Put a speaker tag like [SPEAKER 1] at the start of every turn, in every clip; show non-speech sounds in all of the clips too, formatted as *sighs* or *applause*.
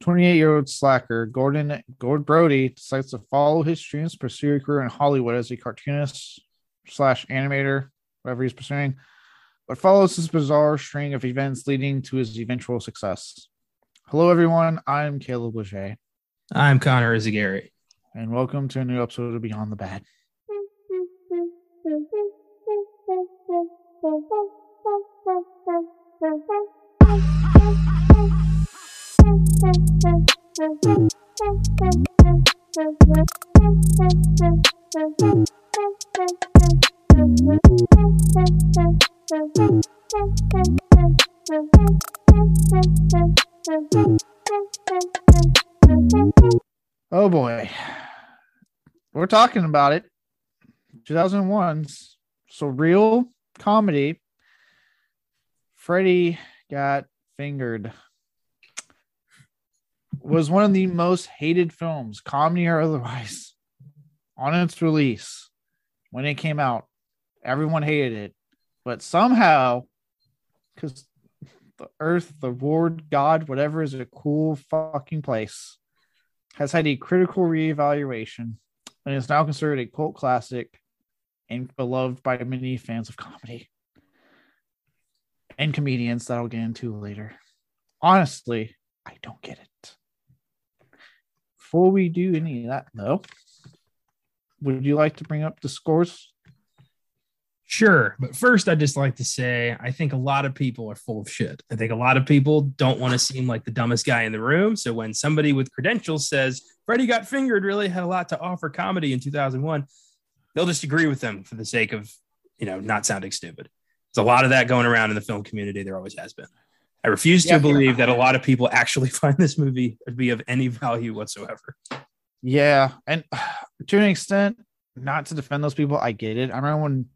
[SPEAKER 1] 28 year old slacker Gordon Gord Brody decides to follow his dreams, pursue a career in Hollywood as a cartoonist slash animator, whatever he's pursuing, but follows this bizarre string of events leading to his eventual success. Hello, everyone. I'm Caleb Leger,
[SPEAKER 2] I'm Connor Eyzaguirre.
[SPEAKER 1] and welcome to a new episode of Beyond the Bad. *laughs* Oh boy, we're talking about it. 2001's surreal comedy. Freddy got fingered. Was one of the most hated films, comedy or otherwise, *laughs* on its release when it came out. Everyone hated it, but somehow, because the earth, the Lord, God, whatever is a cool fucking place has had a critical reevaluation and is now considered a cult classic and beloved by many fans of comedy and comedians that I'll get into later. Honestly, I don't get it. Before we do any of that, though, would you like to bring up the scores?
[SPEAKER 2] Sure. But first, I'd just like to say I think a lot of people are full of shit. I think a lot of people don't want to seem like the dumbest guy in the room. So when somebody with credentials says Freddy got fingered really had a lot to offer comedy in 2001, they'll just agree with them for the sake of, you know, not sounding stupid. There's a lot of that going around in the film community. There always has been. I refuse to
[SPEAKER 1] Yeah.
[SPEAKER 2] believe that a lot of people actually *laughs* find this movie to be of any value whatsoever.
[SPEAKER 1] Yeah, and *sighs* to an extent, not to defend those people, I get it. I remember when.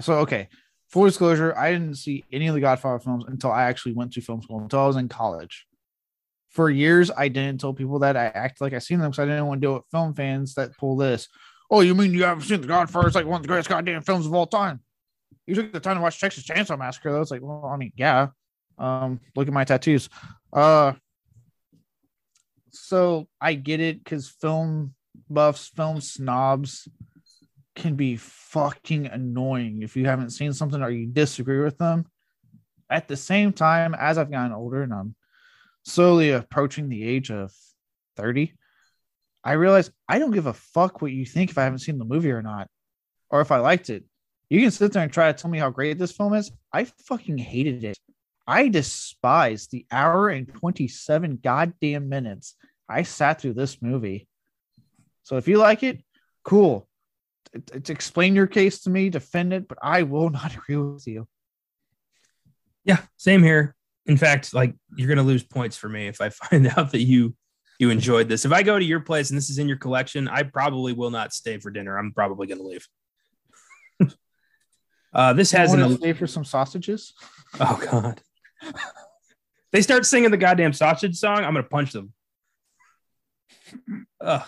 [SPEAKER 1] So okay, full disclosure, I didn't see any of the Godfather films until I actually went to film school until I was in college. For years, I didn't tell people that I acted like I seen them because I didn't want to deal with film fans that pull this. Oh, you mean you haven't seen the Godfather? It's like one of the greatest goddamn films of all time. You took the time to watch Texas Chainsaw Massacre, though. It's like, well, I mean, yeah. Um, look at my tattoos. Uh, so I get it because film buffs, film snobs can be fucking annoying if you haven't seen something or you disagree with them. At the same time, as I've gotten older and I'm slowly approaching the age of 30, I realize I don't give a fuck what you think if I haven't seen the movie or not, or if I liked it. You can sit there and try to tell me how great this film is. I fucking hated it. I despise the hour and 27 goddamn minutes I sat through this movie. So if you like it, cool. T- t- explain your case to me, defend it, but I will *laughs* not agree with you.
[SPEAKER 2] Yeah, same here. In fact, like you're gonna lose points for me if I *laughs* find out that you you enjoyed this. If I go to your place and this is in your collection, I probably will not stay for dinner. I'm probably gonna leave. *laughs* uh, this has an
[SPEAKER 1] stay for some sausages?
[SPEAKER 2] oh god. *laughs* they start singing the goddamn sausage song. I'm gonna punch them. Ugh.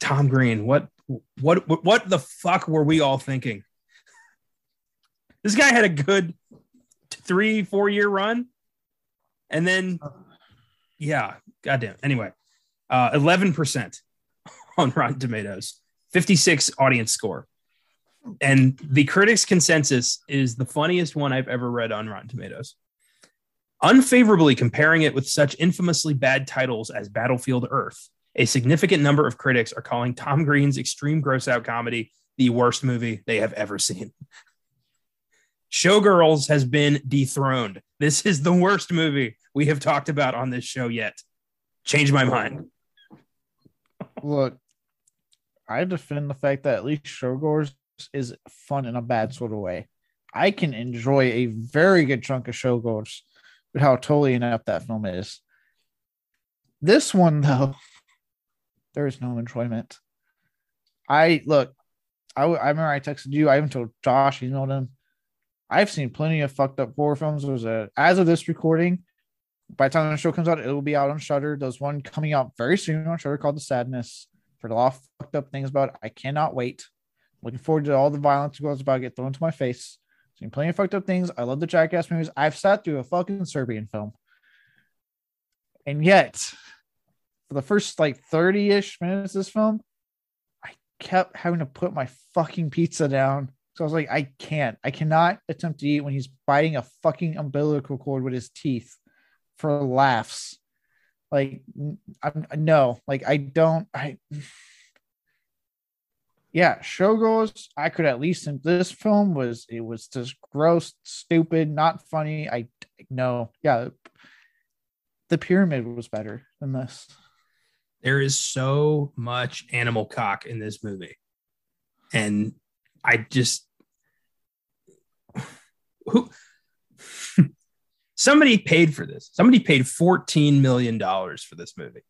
[SPEAKER 2] Tom Green, what what what the fuck were we all thinking? This guy had a good three, four year run. And then yeah, goddamn. Anyway, uh 11% *laughs* on Rotten Tomatoes, 56 audience score. And the critics' consensus is the funniest one I've ever read on Rotten Tomatoes. Unfavorably comparing it with such infamously bad titles as Battlefield Earth, a significant number of critics are calling Tom Green's extreme gross out comedy the worst movie they have ever seen. Showgirls has been dethroned. This is the worst movie we have talked about on this show yet. Change my mind.
[SPEAKER 1] Look, I defend the fact that at least Showgirls is fun in a bad sort of way. I can enjoy a very good chunk of Showgirls how totally inept that film is. This one, though, there is no enjoyment. I look, I remember I texted you. I even told Josh, you know him. I've seen plenty of fucked up horror films. There's a as of this recording, by the time the show comes out, it will be out on Shudder. There's one coming out very soon on Shudder called The Sadness. For a lot of fucked up things about it. I cannot wait. Looking forward to all the violence that's about to get thrown to my face. Seen plenty of fucked up things. I love the Jackass movies. I've sat through a fucking Serbian film. And yet, for the first like 30 ish minutes of this film, I kept having to put my fucking pizza down. So I was like, I can't, I cannot attempt to eat when he's biting a fucking umbilical cord with his teeth for laughs. Like, I'm no, like, I don't, I, yeah, Showgirls, I could at least in this film was it was just gross, stupid, not funny. I no, yeah, the pyramid was better than this.
[SPEAKER 2] There is so much animal cock in this movie. And I just who *laughs* somebody paid for this. Somebody paid 14 million dollars for this movie.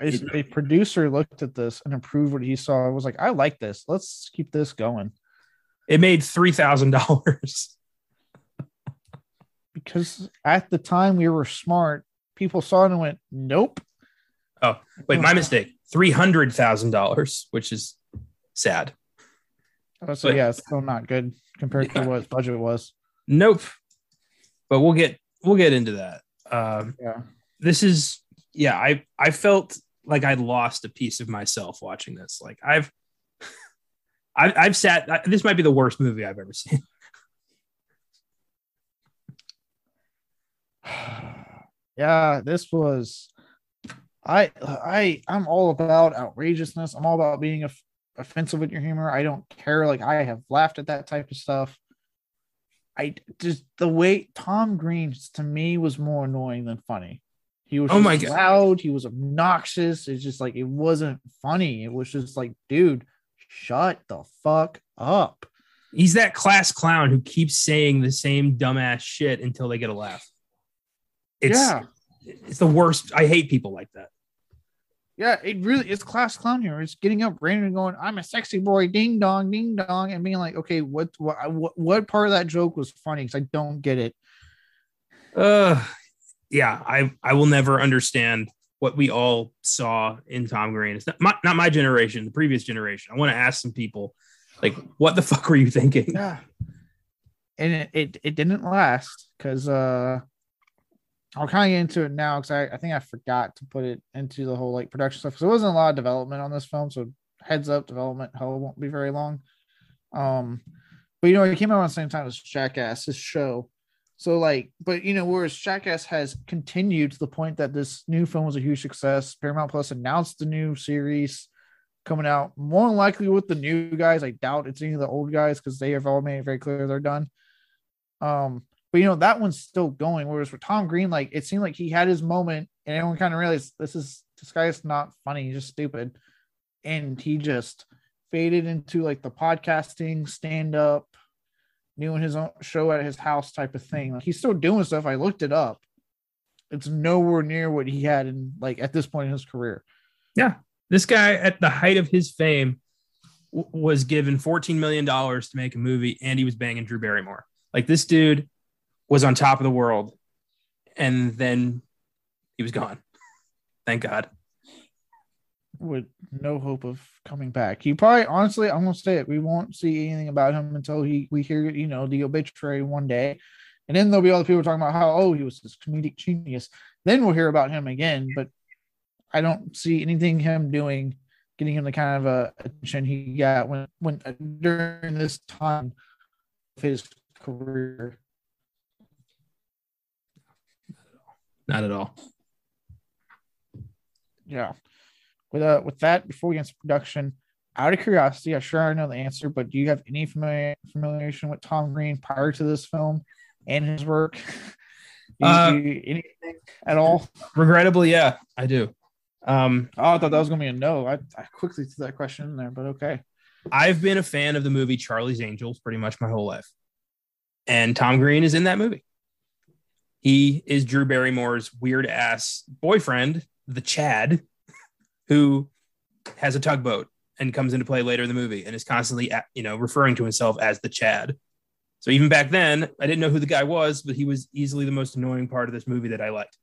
[SPEAKER 1] A, a producer looked at this and approved what he saw. I was like, I like this. Let's keep this going.
[SPEAKER 2] It made three thousand dollars. *laughs*
[SPEAKER 1] because at the time we were smart, people saw it and went, Nope.
[SPEAKER 2] Oh, wait, my mistake. Three hundred thousand dollars, which is sad.
[SPEAKER 1] Oh, so but, yeah, it's still not good compared yeah. to what its budget was.
[SPEAKER 2] Nope. But we'll get we'll get into that. Um,
[SPEAKER 1] yeah.
[SPEAKER 2] This is yeah. I I felt like I'd lost a piece of myself watching this. Like I've *laughs* I, I've sat. I, this might be the worst movie I've ever seen. *laughs* *sighs*
[SPEAKER 1] yeah, this was. I I I'm all about outrageousness. I'm all about being a, offensive with your humor. I don't care. Like I have laughed at that type of stuff. I just the way Tom Green to me was more annoying than funny. He was oh my God. loud. He was obnoxious. It's just like it wasn't funny. It was just like, dude, shut the fuck up.
[SPEAKER 2] He's that class clown who keeps saying the same dumbass shit until they get a laugh. It's, yeah, it's the worst. I hate people like that.
[SPEAKER 1] Yeah, it really it's class clown here. It's getting up randomly going, "I'm a sexy boy, ding dong, ding dong," and being like, "Okay, what what what, what part of that joke was funny?" Because I don't get it.
[SPEAKER 2] Uh, yeah, I I will never understand what we all saw in Tom Green. It's not my, not my generation, the previous generation. I want to ask some people, like, what the *laughs* fuck were you thinking?
[SPEAKER 1] Yeah, and it it, it didn't last because uh, I'll kind of get into it now because I, I think I forgot to put it into the whole like production stuff because there wasn't a lot of development on this film. So heads up, development hell won't be very long. Um, but you know, it came out at the same time as Jackass, his show. So like, but you know, whereas Jackass has continued to the point that this new film was a huge success. Paramount Plus announced the new series coming out. More likely with the new guys. I doubt it's any of the old guys because they have all made it very clear they're done. Um, but you know, that one's still going. Whereas for Tom Green, like it seemed like he had his moment and everyone kind of realized this is this guy is not funny, he's just stupid. And he just faded into like the podcasting, stand up, doing his own show at his house type of thing. Like he's still doing stuff. I looked it up. It's nowhere near what he had in like at this point in his career.
[SPEAKER 2] Yeah. This guy at the height of his fame w- was given 14 million dollars to make a movie and he was banging Drew Barrymore. Like this dude was on top of the world and then he was gone. Thank God
[SPEAKER 1] with no hope of coming back. He probably, honestly, I'm gonna say it. We won't see anything about him until he we hear, you know, the obituary one day, and then there'll be all the people talking about how oh he was this comedic genius. Then we'll hear about him again. But I don't see anything him doing, getting him the kind of uh, attention he got when when uh, during this time of his career.
[SPEAKER 2] Not at all.
[SPEAKER 1] Yeah with uh with that before we get into production out of curiosity i'm sure i know the answer but do you have any familiar familiarization with tom green prior to this film and his work? Uh, anything at all?
[SPEAKER 2] regrettably yeah i do. Um
[SPEAKER 1] oh i thought that was gonna be a no. I, I quickly threw that question in there but okay.
[SPEAKER 2] I've been a fan of the movie charlie's angels pretty much my whole life. And tom green is in that movie. He is drew barrymore's weird ass boyfriend the chad who has a tugboat and comes into play later in the movie and is constantly, you know, referring to himself as the Chad. So even back then, I didn't know who the guy was, but he was easily the most annoying part of this movie that I liked.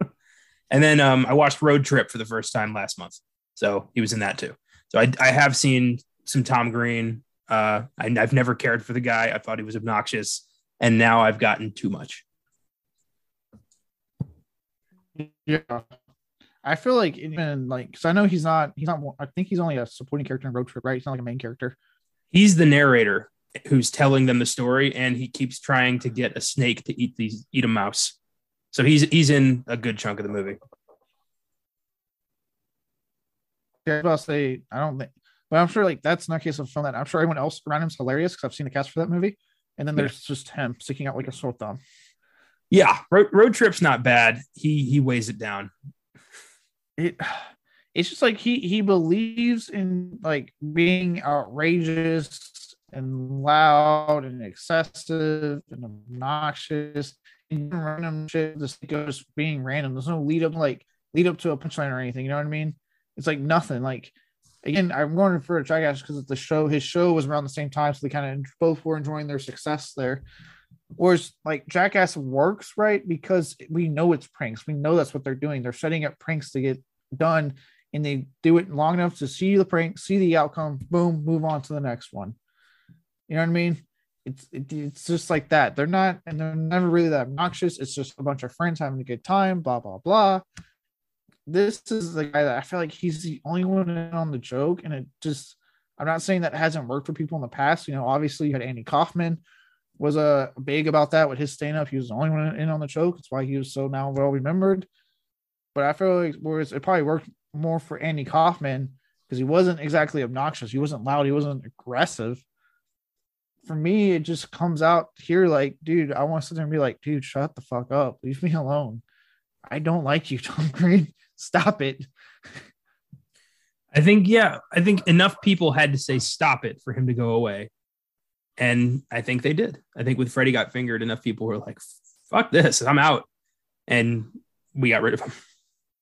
[SPEAKER 2] *laughs* and then um, I watched Road Trip for the first time last month, so he was in that too. So I, I have seen some Tom Green. Uh, I, I've never cared for the guy. I thought he was obnoxious, and now I've gotten too much.
[SPEAKER 1] Yeah, I feel like even like because I know he's not he's not I think he's only a supporting character in Road Trip, right? He's not like a main character.
[SPEAKER 2] He's the narrator who's telling them the story, and he keeps trying to get a snake to eat these eat a mouse. So he's he's in a good chunk of the movie.
[SPEAKER 1] Yeah, I was about to say I don't think, but I'm sure like that's not a case of film that I'm sure everyone else around him's hilarious because I've seen the cast for that movie, and then there's just him sticking out like a sore thumb.
[SPEAKER 2] Yeah, road, road trip's not bad. He he weighs it down.
[SPEAKER 1] It *sighs* it's just like he he believes in like being outrageous and loud and excessive and obnoxious and random shit just goes being random. There's no lead up like lead up to a punchline or anything. You know what I mean? It's like nothing. Like again, I'm going for a Jackass because it's the show his show was around the same time, so they kind of both were enjoying their success there. Whereas like Jackass works right because we know it's pranks. We know that's what they're doing. They're setting up pranks to get done, and they do it long enough to see the prank, see the outcome, boom, move on to the next one. You know what I mean? It's it, it's just like that. They're not, and they're never really that obnoxious. It's just a bunch of friends having a good time, blah blah blah. This is the guy that I feel like he's the only one in on the joke, and it just. I'm not saying that hasn't worked for people in the past. You know, obviously you had Andy Kaufman was a uh, big about that with his stand up. He was the only one in on the joke. That's why he was so now well remembered. But I feel like whereas it probably worked more for Andy Kaufman because he wasn't exactly obnoxious. He wasn't loud. He wasn't aggressive. For me, it just comes out here like, dude, I want to sit there and be like, dude, shut the fuck up. Leave me alone. I don't like you, *laughs* Tom Green. Stop it.
[SPEAKER 2] I think, yeah, I think enough people had to say stop it for him to go away. And I think they did. I think with Freddy got fingered, enough people were like, fuck this, I'm out. And we got rid of him.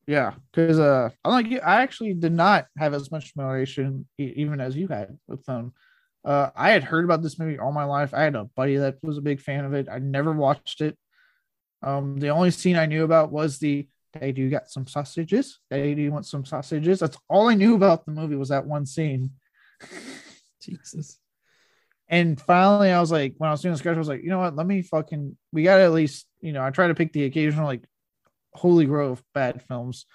[SPEAKER 1] Yeah, because uh, unlike you, I actually did not have as much familiarity even as you had with them. Uh, I had heard about this movie all my life. I had a buddy that was a big fan of it. I never watched it. Um, the only scene I knew about was the "Hey, do you got some sausages? Hey, do you want some sausages?" That's all I knew about the movie was that one scene. *laughs*
[SPEAKER 2] Jesus.
[SPEAKER 1] And finally, I was like, when I was doing the schedule, I was like, you know what? Let me fucking. We got to at least, you know, I try to pick the occasional like holy grail of bad films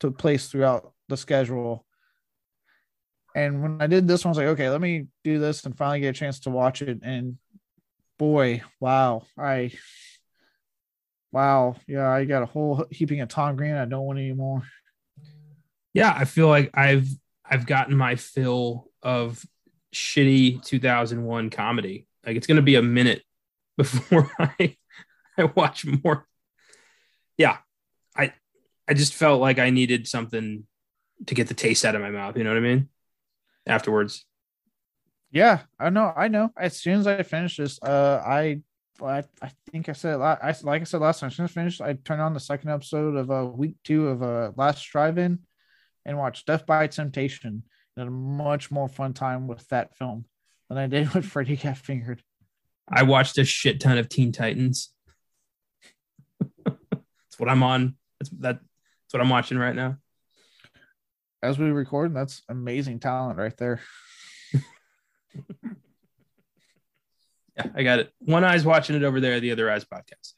[SPEAKER 1] to place throughout the schedule. And when I did this one, I was like, okay, let me do this and finally get a chance to watch it. And boy, wow, I, wow, yeah, I got a whole heaping of Tom Green. I don't want anymore.
[SPEAKER 2] Yeah, I feel like I've I've gotten my fill of shitty 2001 comedy. Like it's going to be a minute *laughs* before I I watch more. Yeah, I I just felt like I needed something to get the taste out of my mouth. You know what I mean? Afterwards.
[SPEAKER 1] Yeah, I know. I know. As soon as I finished this, uh, I I, I think I said I like I said last time. As soon as I finished, I turned on the second episode of uh, week two of uh, Last Drive-In and watched Death by Temptation had a much more fun time with that film than I did *laughs* with Freddy Got Fingered.
[SPEAKER 2] I watched a shit ton of Teen Titans. What I'm on. That's that, that's what I'm watching right now.
[SPEAKER 1] As we record, that's amazing talent right there. *laughs*
[SPEAKER 2] yeah, I got it. One eye's watching it over there, the other eye's podcast.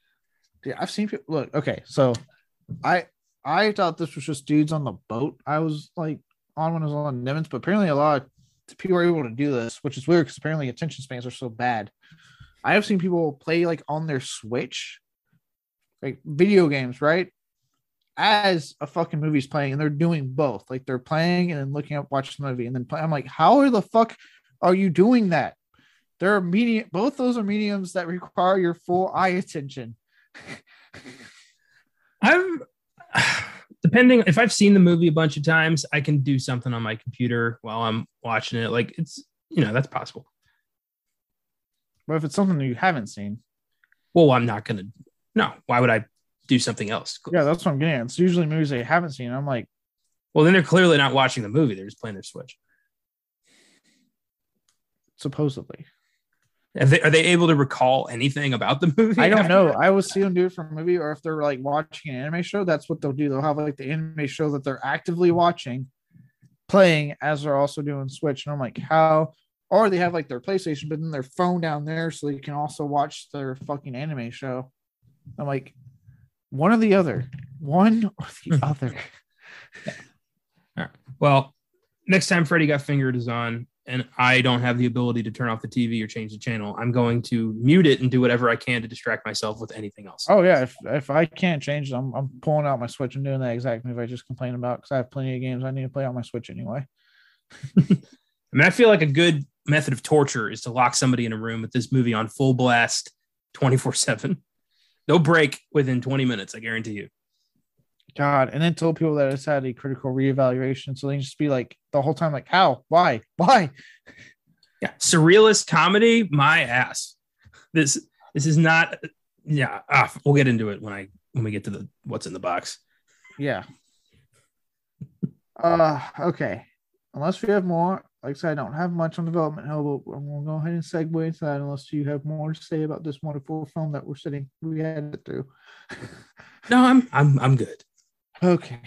[SPEAKER 1] Yeah, I've seen people look. Okay, so I I thought this was just dudes on the boat. I was like on when it was on Nimitz, but apparently a lot of people are able to do this, which is weird because apparently attention spans are so bad. I have seen people play like on their Switch, like video games, right? As a fucking movie's playing, and they're doing both. Like they're playing and then looking up, watching the movie, and then play. I'm like, how are the fuck are you doing that? There are medium. Both those are mediums that require your full eye attention. *laughs*
[SPEAKER 2] I'm depending if I've seen the movie a bunch of times, I can do something on my computer while I'm watching it. Like it's you know that's possible.
[SPEAKER 1] But if it's something that you haven't seen,
[SPEAKER 2] well, I'm not gonna. No, why would I do something else?
[SPEAKER 1] Yeah, that's what I'm getting. At. It's usually movies they haven't seen. I'm like,
[SPEAKER 2] well, then they're clearly not watching the movie. They're just playing their Switch.
[SPEAKER 1] Supposedly.
[SPEAKER 2] They, are they able to recall anything about the *laughs* movie?
[SPEAKER 1] I don't *laughs* know. I would see them do it from a movie, or if they're like watching an anime show, that's what they'll do. They'll have like the anime show that they're actively watching, playing as they're also doing Switch. And I'm like, how? Or they have like their PlayStation, but then their phone down there, so they can also watch their fucking anime show. I'm like, one or the other, one or the *laughs* other. All right.
[SPEAKER 2] Well, next time Freddy Got Fingered is on, and I don't have the ability to turn off the TV or change the channel, I'm going to mute it and do whatever I can to distract myself with anything else.
[SPEAKER 1] Oh yeah, if if I can't change, it, I'm I'm pulling out my Switch and doing that exact move I just complained about because I have plenty of games I need to play on my Switch anyway. *laughs*
[SPEAKER 2] I mean, I feel like a good method of torture is to lock somebody in a room with this movie on full blast 24 7. No break within 20 minutes, I guarantee you.
[SPEAKER 1] God, and then told people that it's had a critical reevaluation, so they just be like the whole time, like, how, why, why?
[SPEAKER 2] Yeah, surrealist comedy, my ass. This this is not. Yeah, ah, we'll get into it when I when we get to the what's in the box.
[SPEAKER 1] Yeah. *laughs* Uh, okay. Unless we have more, like I said, I don't have much on development hell, but I'm gonna go ahead and segue into that. Unless you have more to say about this wonderful film that we're sitting, we had it through. *laughs*
[SPEAKER 2] No, I'm I'm I'm good.
[SPEAKER 1] Okay.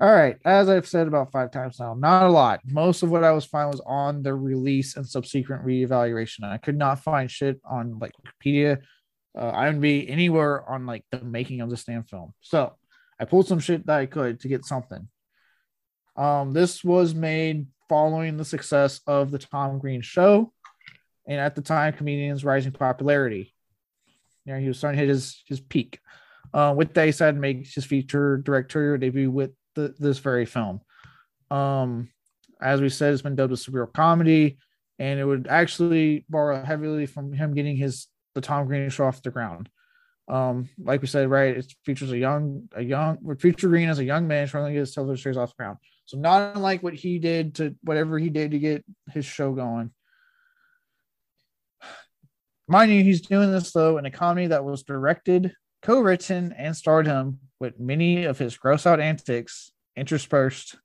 [SPEAKER 1] All right. As I've said about five times now, not a lot. Most of what I was finding was on the release and subsequent reevaluation. I could not find shit on like Wikipedia, uh, IMDb, anywhere on like the making of this damn film. So I pulled some shit that I could to get something. Um, this was made following the success of the Tom Green show, and at the time, comedian's rising popularity. You know, he was starting to hit his his peak. Uh, with that, decided to his feature directorial debut with the, this very film. Um, as we said, it's been dubbed a surreal comedy, and it would actually borrow heavily from him getting his the Tom Green show off the ground. Um, like we said, right, it features a young, a young, feature Green as a young man trying to get his television series off the ground. So not unlike what he did to whatever he did to get his show going. Mind you, he's doing this though in a comedy that was directed, co-written, and starred him with many of his gross out antics interspersed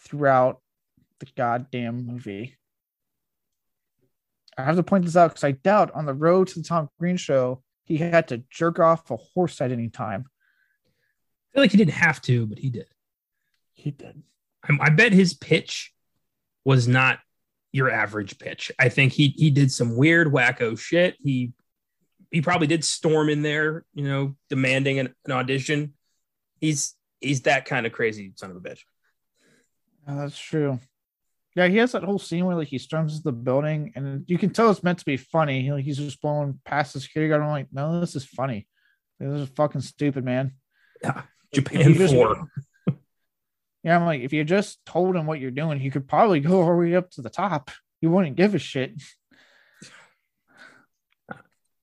[SPEAKER 1] throughout the goddamn movie. I have to point this out because I doubt on the road to the Tom Green show he had to jerk off a horse at any time.
[SPEAKER 2] I feel like he didn't have to, but he did.
[SPEAKER 1] He did.
[SPEAKER 2] I, I bet his pitch was not your average pitch. I think he he did some weird wacko shit. He he probably did storm in there, you know, demanding an, an audition. He's he's that kind of crazy son of a bitch.
[SPEAKER 1] Yeah, that's true. Yeah, he has that whole scene where like he storms the building, and you can tell it's meant to be funny. He, like, he's just blowing past the security guard. I'm like, no, this is funny. This is fucking stupid, man.
[SPEAKER 2] Yeah, Japan
[SPEAKER 1] just-
[SPEAKER 2] four.
[SPEAKER 1] Yeah, I'm like, if you just told him what you're doing, he could probably go all the way up to the top. He wouldn't give a shit.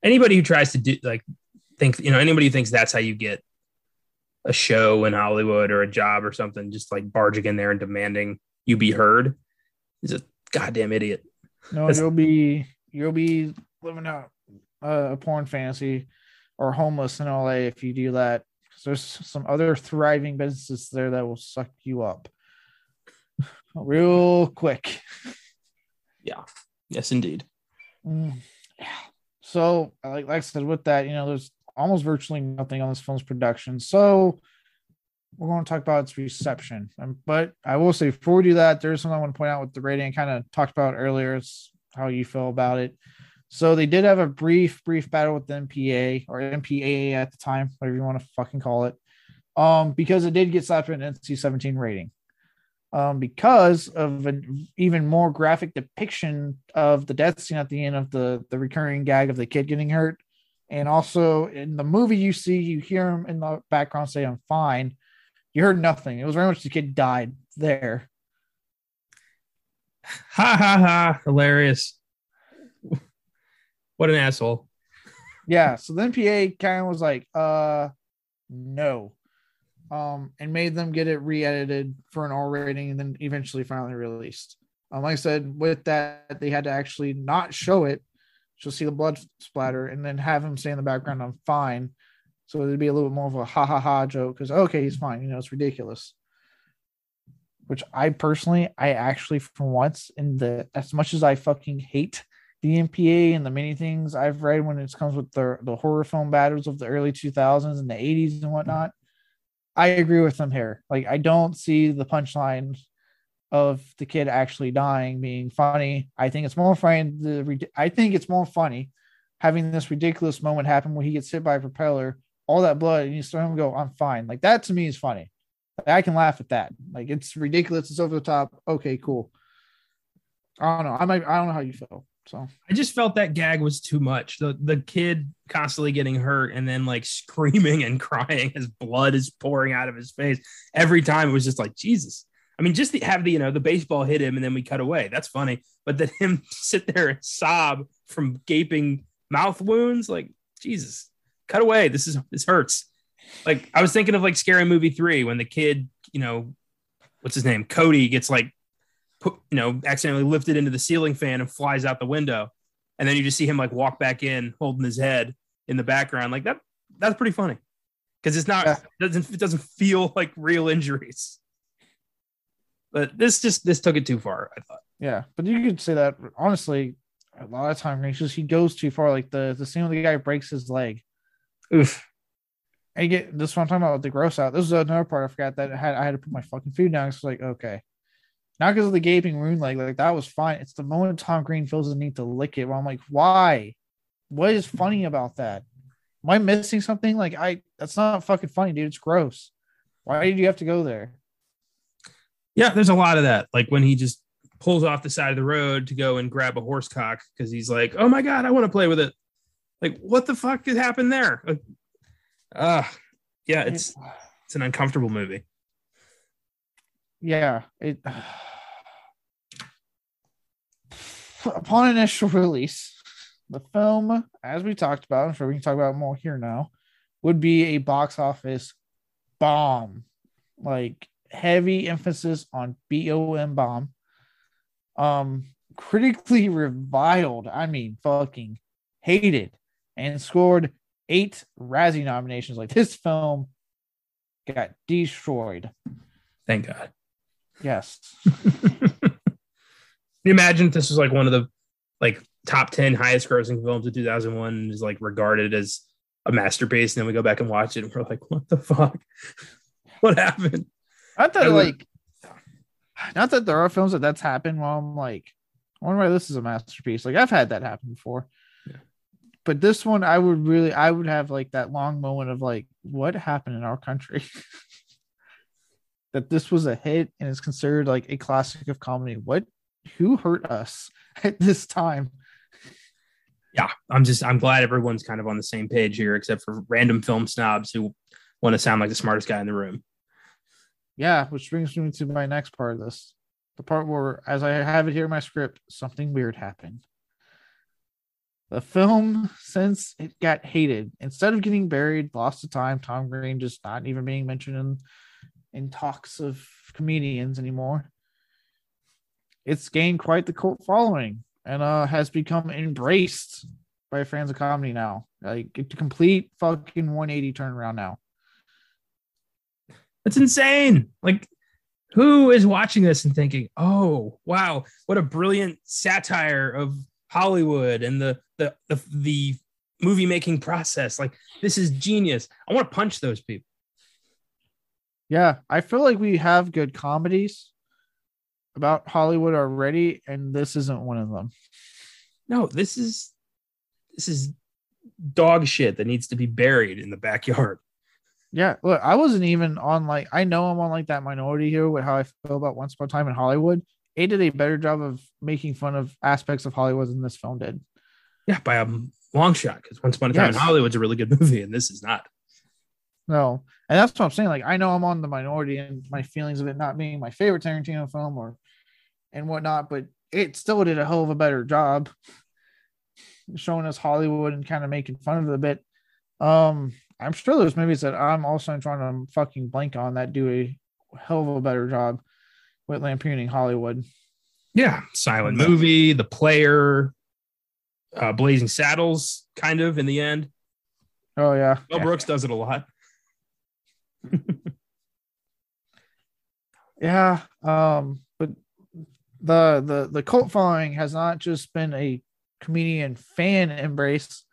[SPEAKER 2] Anybody who tries to do like think you know anybody who thinks that's how you get a show in Hollywood or a job or something, just like barging in there and demanding you be heard, is a goddamn idiot.
[SPEAKER 1] No,
[SPEAKER 2] That's-
[SPEAKER 1] you'll be you'll be living out uh, a porn fantasy or homeless in LA if you do that. There's some other thriving businesses there that will suck you up *laughs* real quick. Yeah.
[SPEAKER 2] Yes, indeed.
[SPEAKER 1] Mm, yeah. So, like, like I said, with that, you know, there's almost virtually nothing on this film's production. So, we're going to talk about its reception. Um, but I will say, before we do that, there's something I want to point out with the rating. I kind of talked about earlier. It's how you feel about it. So, they did have a brief, brief battle with the MPA or MPAA at the time, whatever you want to fucking call it, um, because it did get slapped with an NC 17 rating um, because of an even more graphic depiction of the death scene at the end of the the recurring gag of the kid getting hurt, and also in the movie you see you hear him in the background say "I'm fine." You heard nothing. It was very much the kid died there.
[SPEAKER 2] Ha ha ha! Hilarious. What an asshole.
[SPEAKER 1] Yeah. So the MPA kind of was like, "Uh, no," um, and made them get it re-edited for an R rating, and then eventually finally released. Um, like I said, with that, they had to actually not show it. You'll see the blood splatter, and then have him say in the background, "I'm fine." So it'd be a little bit more of a ha ha ha joke because okay, he's fine. You know, it's ridiculous. Which I personally, I actually, for once, in the as much as I fucking hate the MPA and the many things I've read when it comes with the the horror film battles of the early 2000s and the 80s and whatnot, I agree with them here. Like I don't see the punchline of the kid actually dying being funny. I think it's more funny. The I think it's more funny having this ridiculous moment happen where he gets hit by a propeller, all that blood and you start him go, I'm fine. Like that to me is funny. I can laugh at that. Like it's ridiculous. It's over the top. Okay, cool. I don't know. I might. I don't know how you feel. So
[SPEAKER 2] I just felt that gag was too much. The the kid constantly getting hurt and then like *laughs* screaming and crying as blood is pouring out of his face every time. It was just like Jesus. I mean, just the, have the you know the baseball hit him and then we cut away. That's funny. But then *laughs* him sit there and sob from gaping mouth wounds, like Jesus, cut away. This is this hurts. Like I was thinking of like Scary Movie three when the kid, you know, what's his name, Cody gets like put, you know, accidentally lifted into the ceiling fan and flies out the window. And then you just see him like walk back in holding his head in the background. Like that, that's pretty funny. Cause it's not,
[SPEAKER 1] Yeah.
[SPEAKER 2] doesn't, it doesn't feel like real injuries. But this just, this took it too far, I thought.
[SPEAKER 1] yeah, but you could say that honestly. A lot of time, he goes too far. Like the the scene where the guy breaks his leg.
[SPEAKER 2] Oof.
[SPEAKER 1] I get this one I'm talking about the gross out. This is another part I forgot that I had I had to put my fucking food down. It's like okay, not because of the gaping wound, like like that was fine. It's the moment Tom Green feels the need to lick it. Where I'm like, why? What is funny about that? Am I missing something? Like I, that's not fucking funny, dude. It's gross. Why did you have to go there?
[SPEAKER 2] Yeah, there's a lot of that. Like when he just pulls off the side of the road to go and grab a horse cock because he's like, "Oh my god, I want to play with it." Like, what the fuck could happen there? Like, uh yeah, it's *sighs* it's an uncomfortable movie.
[SPEAKER 1] yeah it *sighs* upon initial release the film as we talked about i'm sure we can talk about more here now would be a box office bomb. Like heavy emphasis on bom bomb. Um critically reviled i mean fucking hated and scored eight razzie nominations. Like this film got destroyed.
[SPEAKER 2] Thank God.
[SPEAKER 1] yes *laughs*
[SPEAKER 2] you imagine if this was like one of the like top 10 highest grossing films of 2001 and is like regarded as a masterpiece and then we go back and watch it and we're like what the fuck *laughs* what happened I would-
[SPEAKER 1] like, not that there are films that that's happened. While I'm like, I wonder why this is a masterpiece. Like I've had that happen before,
[SPEAKER 2] Yeah.
[SPEAKER 1] but this one I would really, I would have like that long moment of like, what happened in our country? *laughs* that this was a hit and is considered like a classic of comedy. What? Who hurt us *laughs* at this time?
[SPEAKER 2] yeah i'm just i'm glad everyone's kind of on the same page here except for random film snobs who want to sound like the smartest guy in the room
[SPEAKER 1] Yeah, which brings me to my next part of this. The part where, as I have it here in my script, something weird happened. The film, since it got hated, instead of getting buried, lost to time, Tom Green just not even being mentioned in, in talks of comedians anymore. It's gained quite the cult following and uh, has become embraced by fans of comedy now. Like a complete fucking 180 turnaround now.
[SPEAKER 2] That's insane. Like, who is watching this and thinking, "Oh, wow, what a brilliant satire of Hollywood and the the the, the movie making process. Like, this is genius." I want to punch those people.
[SPEAKER 1] Yeah, I feel like we have good comedies about Hollywood already, and this isn't one of them.
[SPEAKER 2] No, this is this is dog shit that needs to be buried in the backyard.
[SPEAKER 1] Yeah, look, I wasn't even on like I know I'm on like that minority here with how I feel about Once Upon a Time in Hollywood. It did a better job of making fun of aspects of Hollywood than this film did.
[SPEAKER 2] Yeah, by a long shot. Because Once Upon a Time in
[SPEAKER 1] Yes.
[SPEAKER 2] Hollywood's a really good *laughs* movie, and this is not.
[SPEAKER 1] No, and that's what I'm saying. Like I know I'm on the minority and my feelings of it not being my favorite Tarantino film or and whatnot, but it still did a hell of a better job showing us Hollywood and kind of making fun of it a bit. Um, I'm sure there's movies that I'm also trying to fucking blank on that do a hell of a better job with lampooning Hollywood.
[SPEAKER 2] Yeah, silent movie, The Player, uh, Blazing Saddles, kind of in the end.
[SPEAKER 1] Oh yeah,
[SPEAKER 2] Mel Brooks does it a lot. *laughs*
[SPEAKER 1] Yeah, um, but the the the cult following has not just been a comedian fan embrace.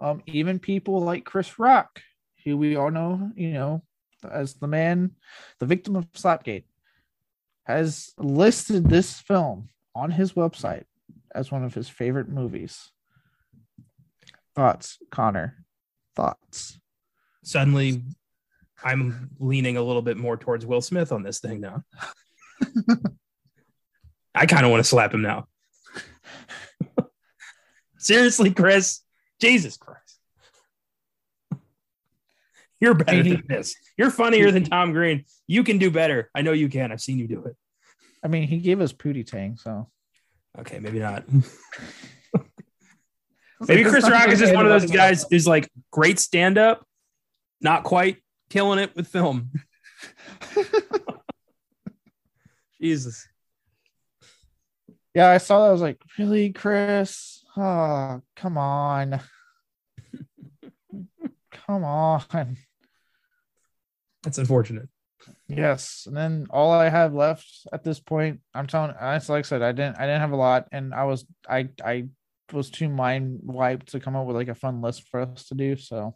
[SPEAKER 1] Um, even people like Chris Rock, who we all know, you know, as the man, the victim of Slapgate, has listed this film on his website as one of his favorite movies. Thoughts, Connor? Thoughts?
[SPEAKER 2] suddenly I'm leaning a little bit more towards Will Smith on this thing now. *laughs* I kind of want to slap him now. *laughs* Seriously, Chris. Jesus Christ. You're better than this. You're funnier than Tom Green. You can do better. I know you can. I've seen you do it.
[SPEAKER 1] I mean, he gave us Pootie Tang, so
[SPEAKER 2] Okay, maybe not. *laughs* maybe Chris Rock is just one of those guys who's like great stand up, not quite killing it with film. *laughs* Jesus.
[SPEAKER 1] Yeah, I saw that. I was like, really, Chris? Oh, come on. *laughs* come on.
[SPEAKER 2] That's unfortunate.
[SPEAKER 1] Yes, and then all I have left at this point, I'm telling. It's like I said, I didn't. I didn't have a lot, and I was. I. I was too mind wiped to come up with like a fun list for us to do. So,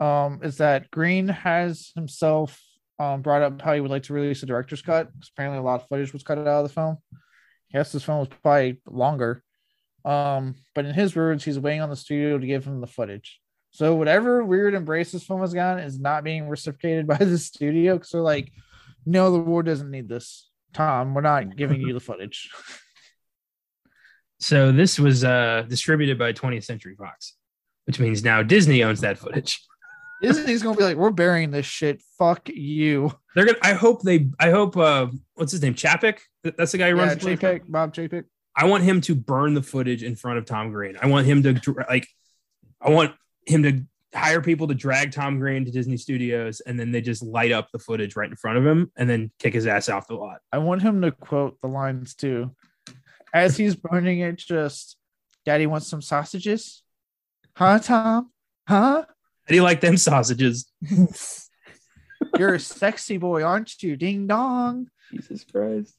[SPEAKER 1] um, is that Green has himself um brought up how he would like to release a director's cut. Because apparently, a lot of footage was cut out of the film. Yes, this film was probably longer. Um, but in his words, he's waiting on the studio to give him the footage. So whatever weird embrace this film has gotten is not being reciprocated *laughs* by the studio because they're like, no, the war doesn't need this. Tom, we're not giving you the footage. *laughs*
[SPEAKER 2] So this was uh, distributed by 20th Century Fox, which means now Disney owns that footage.
[SPEAKER 1] Disney's gonna be like, we're burying this shit. Fuck you.
[SPEAKER 2] They're gonna. I hope they. I hope. uh What's his name? Chapek. That's the guy who
[SPEAKER 1] Yeah,
[SPEAKER 2] runs. the
[SPEAKER 1] Chapek, Bob Chapek.
[SPEAKER 2] I want him to burn the footage in front of Tom Green. I want him to like. I want him to hire people to drag Tom Green to Disney Studios, and then they just light up the footage right in front of him, and then kick his ass off the lot.
[SPEAKER 1] I want him to quote the lines too. As he's burning it, just Daddy wants some sausages. Huh, Tom? Huh?
[SPEAKER 2] How do you like them sausages? *laughs*
[SPEAKER 1] You're a sexy boy, aren't you? Ding dong.
[SPEAKER 2] Jesus Christ.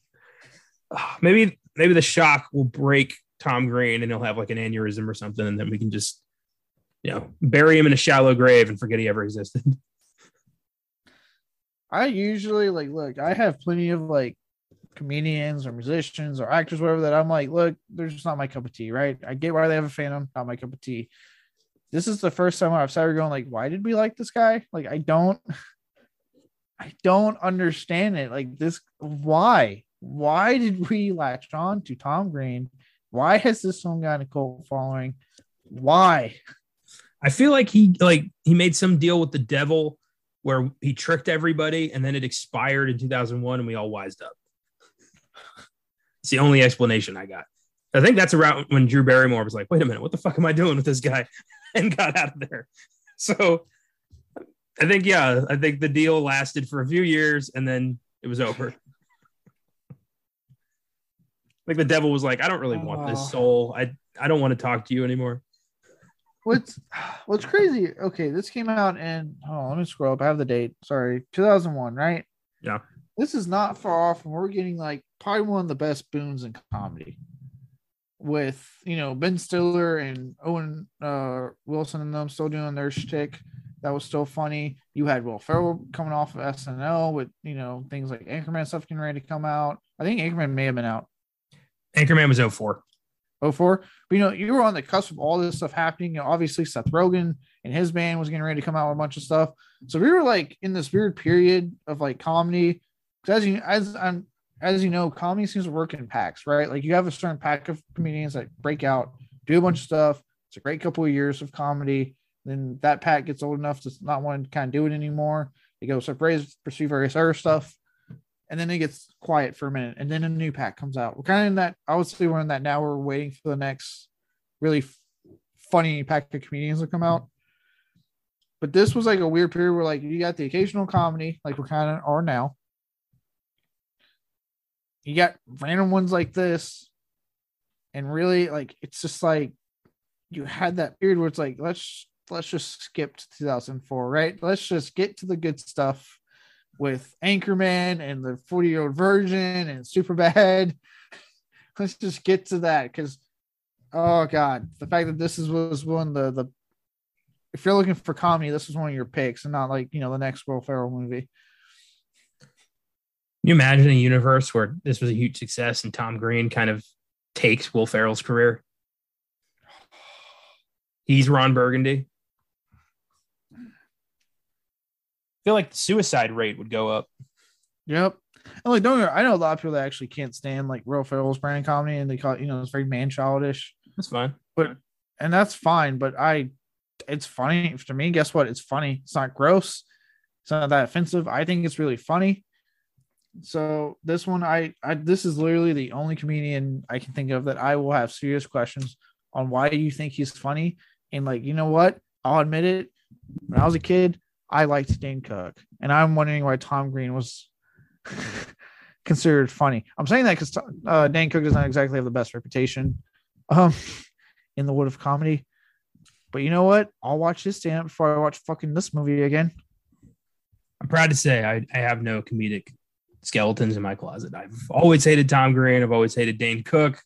[SPEAKER 2] Ah, Maybe maybe the shock will break Tom Green and he'll have like an aneurysm or something, and then we can just you know bury him in a shallow grave and forget he ever existed. *laughs*
[SPEAKER 1] I usually like look, I have plenty of like comedians or musicians or actors, whatever that I'm like, look, they're just not my cup of tea, right? I get why they have a fandom, not my cup of tea. This is the first time I've started going like, why did we like this guy? Like, I don't, I don't understand it. Like this, why? Why did we latch on to Tom Green? Why has this song got a cult following? Why?
[SPEAKER 2] I feel like he like he made some deal with the devil where he tricked everybody and then it expired in 2001 and we all wised up. It's the only explanation I got. I think that's around when Drew Barrymore was like, "Wait a minute, what the fuck am I doing with this guy?" *laughs* and got out of there. So I think yeah, I think the deal lasted for a few years and then it was over. *laughs* Like the devil was like, "I don't really want
[SPEAKER 1] Oh.
[SPEAKER 2] this soul. I I don't want to talk to you anymore."
[SPEAKER 1] What's what's crazy? Okay, this came out in oh, let me scroll up. I have the date. Sorry, 2001, right?
[SPEAKER 2] Yeah.
[SPEAKER 1] This is not far off, and we're getting like probably one of the best boons in comedy, with you know Ben Stiller and Owen uh, Wilson and them still doing their shtick. That was still funny. You had Will Ferrell coming off of SNL with you know things like Anchorman stuff getting ready to come out. I think Anchorman may have been out.
[SPEAKER 2] Anchorman was 04.
[SPEAKER 1] 04. But you know, you were on the cusp of all this stuff happening. You know, obviously Seth Rogen and his band was getting ready to come out with a bunch of stuff. So we were like in this weird period of like comedy. Because as you as I'm as you know, comedy seems to work in packs, right? Like you have a certain pack of comedians that break out, do a bunch of stuff. It's a great couple of years of comedy. Then that pack gets old enough to not want to kind of do it anymore. They go separate, pursue various other stuff and then it gets quiet for a minute, and then a new pack comes out. We're kind of in that. I would say we're in that now. We're waiting for the next really funny pack of comedians to come out. But this was like a weird period where like you got the occasional comedy, like we're kind of are now. You got random ones like this, and really like it's just like you had that period where it's like let's let's just skip to 2004, right? Let's just get to the good stuff with Anchorman and the 40 year old virgin and super bad. *laughs* Let's just get to that because oh god, the fact that this is was one of the the if you're looking for comedy, this was one of your picks and not like you know the next Will Ferrell movie.
[SPEAKER 2] You imagine a universe where this was a huge success and Tom Green kind of takes Will Ferrell's career? He's Ron Burgundy. I feel like the suicide rate would go up.
[SPEAKER 1] Yep. And like, don't get I know a lot of people that actually can't stand like Will Ferrell's brand comedy, and they call it, you know, it's very man childish,
[SPEAKER 2] That's fine.
[SPEAKER 1] But and that's fine. But I, it's funny to me. Guess what? It's funny. It's not gross. It's not that offensive. I think it's really funny. So this one, I, I, this is literally the only comedian I can think of that I will have serious questions on why you think he's funny. And like, you know what? I'll admit it. When I was a kid, I liked Dane Cook, and I'm wondering why Tom Green was *laughs* considered funny. I'm saying that because uh, Dane Cook does not exactly have the best reputation um, *laughs* in the world of comedy. But you know what? I'll watch his stand before I watch fucking this movie again.
[SPEAKER 2] I'm proud to say I, I have no comedic skeletons in my closet. I've always hated Tom Green. I've always hated Dane Cook.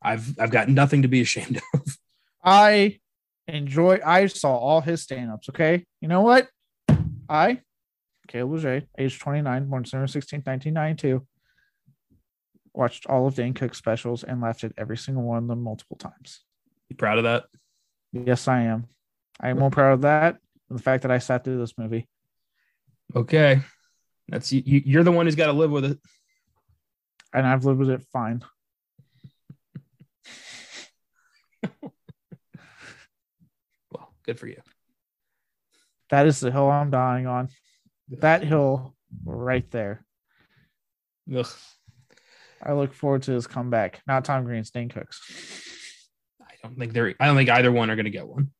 [SPEAKER 2] I've I've got nothing to be ashamed of.
[SPEAKER 1] I enjoy. I saw all his stand ups. Okay, you know what? I, Caleb Leger, age 29, born December 16, 1992, watched all of Dane Cook's specials and laughed at every single one of them multiple times.
[SPEAKER 2] You proud of that?
[SPEAKER 1] Yes, I am. I am more proud of that than the fact that I sat through this movie.
[SPEAKER 2] Okay. That's you, you- you're the one who's got to live with it.
[SPEAKER 1] And I've lived with it fine. *laughs*
[SPEAKER 2] Well, good for you.
[SPEAKER 1] That is the hill I'm dying on. That hill right there.
[SPEAKER 2] Ugh.
[SPEAKER 1] I look forward to his comeback. Not Tom Green's, Dane Cook's.
[SPEAKER 2] I don't think they're I don't think either one are going to get one.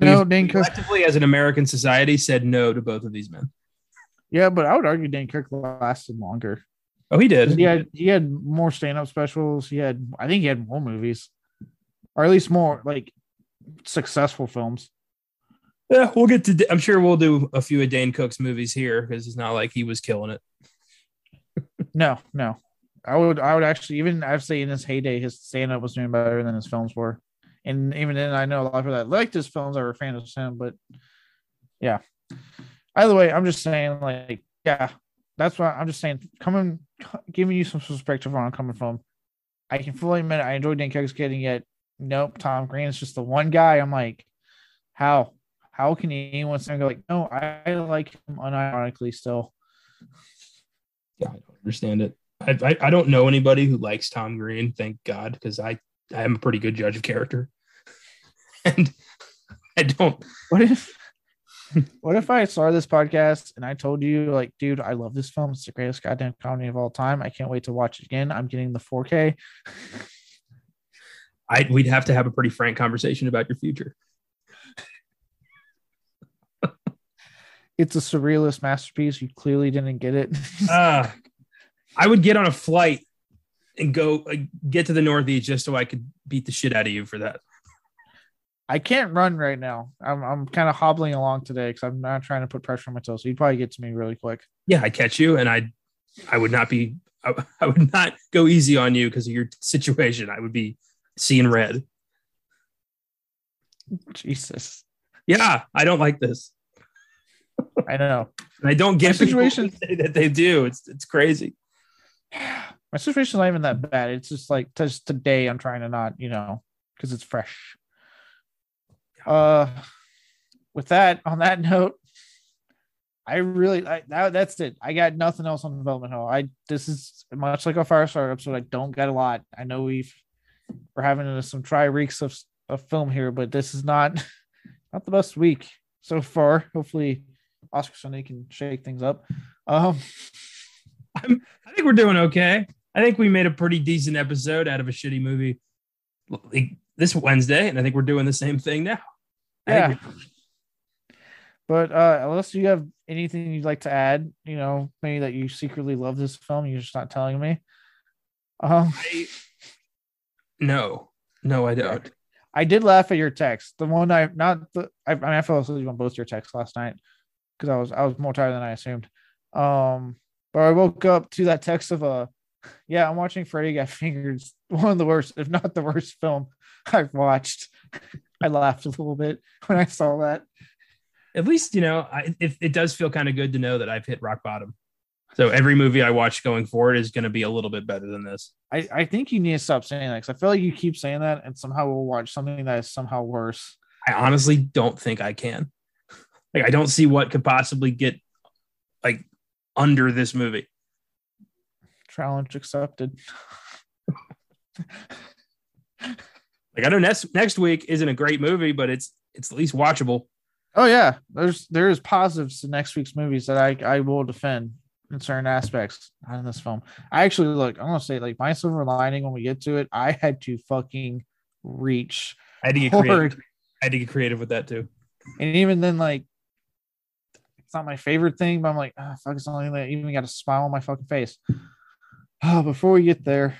[SPEAKER 1] No, Dane Cook.
[SPEAKER 2] collectively as an American society said no to both of these men.
[SPEAKER 1] Yeah, but I would argue Dane Cook lasted longer.
[SPEAKER 2] Oh, he did.
[SPEAKER 1] He had he had more stand-up specials. He had I think he had more movies. Or at least more like successful films.
[SPEAKER 2] Yeah, we'll get to. I'm sure we'll do a few of Dane Cook's movies here because it's not like he was killing it.
[SPEAKER 1] No, no. I would I would actually even I'd say in his heyday his stand-up was doing better than his films were. And even then I know a lot of people that liked his films that were fan of him, but yeah. Either way, I'm just saying, like, yeah, that's what I'm just saying. Coming, giving you some perspective on coming from. I can fully admit I enjoyed Dan Cook's getting yet. Nope, Tom Green is just the one guy. I'm like, how? How can anyone go like, no, I like him unironically still.
[SPEAKER 2] Yeah, I don't understand it. I, I, I don't know anybody who likes Tom Green, thank God, because I, I am a pretty good judge of character. *laughs* and I don't.
[SPEAKER 1] What if what if I started this podcast and I told you, like, dude, I love this film. It's the greatest goddamn comedy of all time. I can't wait to watch it again. I'm getting the 4K.
[SPEAKER 2] I we'd have to have a pretty frank conversation about your future.
[SPEAKER 1] It's a surrealist masterpiece. You clearly didn't get it.
[SPEAKER 2] Uh, *laughs* I would get on a flight and go uh, get to the Northeast just so I could beat the shit out of you for that.
[SPEAKER 1] I can't run right now. I'm I'm kind of hobbling along today because I'm not trying to put pressure on my toes. So you'd probably get to me really quick.
[SPEAKER 2] Yeah, I catch you, and I, I would not be, I, I would not go easy on you because of your situation. I would be seeing red.
[SPEAKER 1] Jesus.
[SPEAKER 2] Yeah, I don't like this,
[SPEAKER 1] I know.
[SPEAKER 2] and I don't get
[SPEAKER 1] My
[SPEAKER 2] people who
[SPEAKER 1] situation-
[SPEAKER 2] that they do. It's it's crazy. *sighs* *sighs*
[SPEAKER 1] My situation's not even that bad. It's just like just today I'm trying to not, you know, because it's fresh. Uh with that, on that note, I really I that, that's it. I got nothing else on Development Hell. I this is much like a Firestarter episode. I don't get a lot. I know we've we're having some try reeks of of film here, but this is not *laughs* not the best week so far. Hopefully Oscar Sunday can shake things up. Um *laughs*
[SPEAKER 2] I'm, I think we're doing okay. I think we made a pretty decent episode out of a shitty movie like this Wednesday, and I think we're doing the same thing now.
[SPEAKER 1] Yeah. But uh unless you have anything you'd like to add, you know, maybe that you secretly love this film, you're just not telling me. Um
[SPEAKER 2] I, no, no, I don't.
[SPEAKER 1] I did laugh at your text. The one I not the I, I mean I fell asleep on both your texts last night because I was I was more tired than I assumed. Um but I woke up to that text of a yeah, I'm watching Freddy Got *laughs* Fingered. It's One of the worst, if not the worst film I've watched. I laughed a little bit when I saw that.
[SPEAKER 2] At least you know, I, it, it does feel kind of good to know that I've hit rock bottom. So every movie I watch going forward is going to be a little bit better than this.
[SPEAKER 1] I, I think you need to stop saying that because I feel like you keep saying that and somehow we'll watch something that is somehow worse.
[SPEAKER 2] I honestly don't think I can. Like I don't see what could possibly get like under this movie.
[SPEAKER 1] Challenge accepted.
[SPEAKER 2] Like I know next next week isn't a great movie, but it's it's at least watchable.
[SPEAKER 1] Oh yeah, there's there is positives to next week's movies that I I will defend in certain aspects in this film. I actually look. I'm gonna say like my silver lining when we get to it. I had to fucking reach.
[SPEAKER 2] I had to get
[SPEAKER 1] hard.
[SPEAKER 2] creative. I had to get creative with that too.
[SPEAKER 1] and even then, like it's not my favorite thing, but I'm like, ah, fuck, it's not like I even got a smile on my fucking face. Oh, *sighs* before we get there,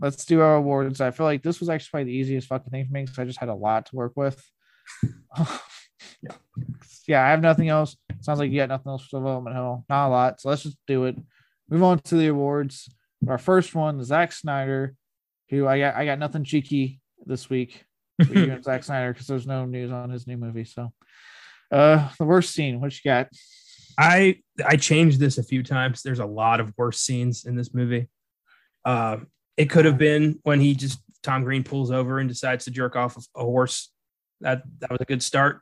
[SPEAKER 1] let's do our awards. I feel like this was actually probably the easiest fucking thing for me because I just had a lot to work with. *laughs*
[SPEAKER 2] Yeah.
[SPEAKER 1] yeah, I have nothing else. Sounds like you got nothing else for Development Hell. Not a lot. So let's just do it. Move on to the awards. Our first one, Zack Snyder, who I got I got nothing cheeky this week for you and Zack Snyder because there's no news on his new movie. So uh the worst scene, what you got?
[SPEAKER 2] I I changed this a few times. There's a lot of worse scenes in this movie. Uh, it could have been when he just Tom Green pulls over and decides to jerk off a horse. That that was a good start.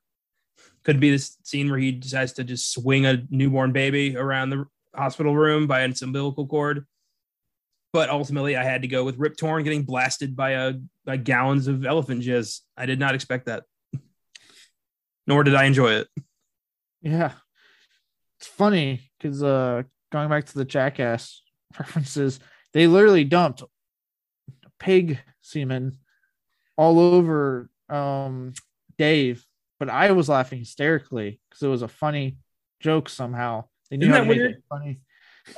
[SPEAKER 2] Could be this scene where he decides to just swing a newborn baby around the hospital room by its umbilical cord. But ultimately, I had to go with Rip Torn getting blasted by a by gallons of elephant jizz. I did not expect that, *laughs* nor did I enjoy it.
[SPEAKER 1] Yeah. It's funny because uh going back to the jackass *laughs* references, they literally dumped pig semen all over um Dave, but I was laughing hysterically because it was a funny joke somehow. They knew
[SPEAKER 2] Isn't that weird?
[SPEAKER 1] funny.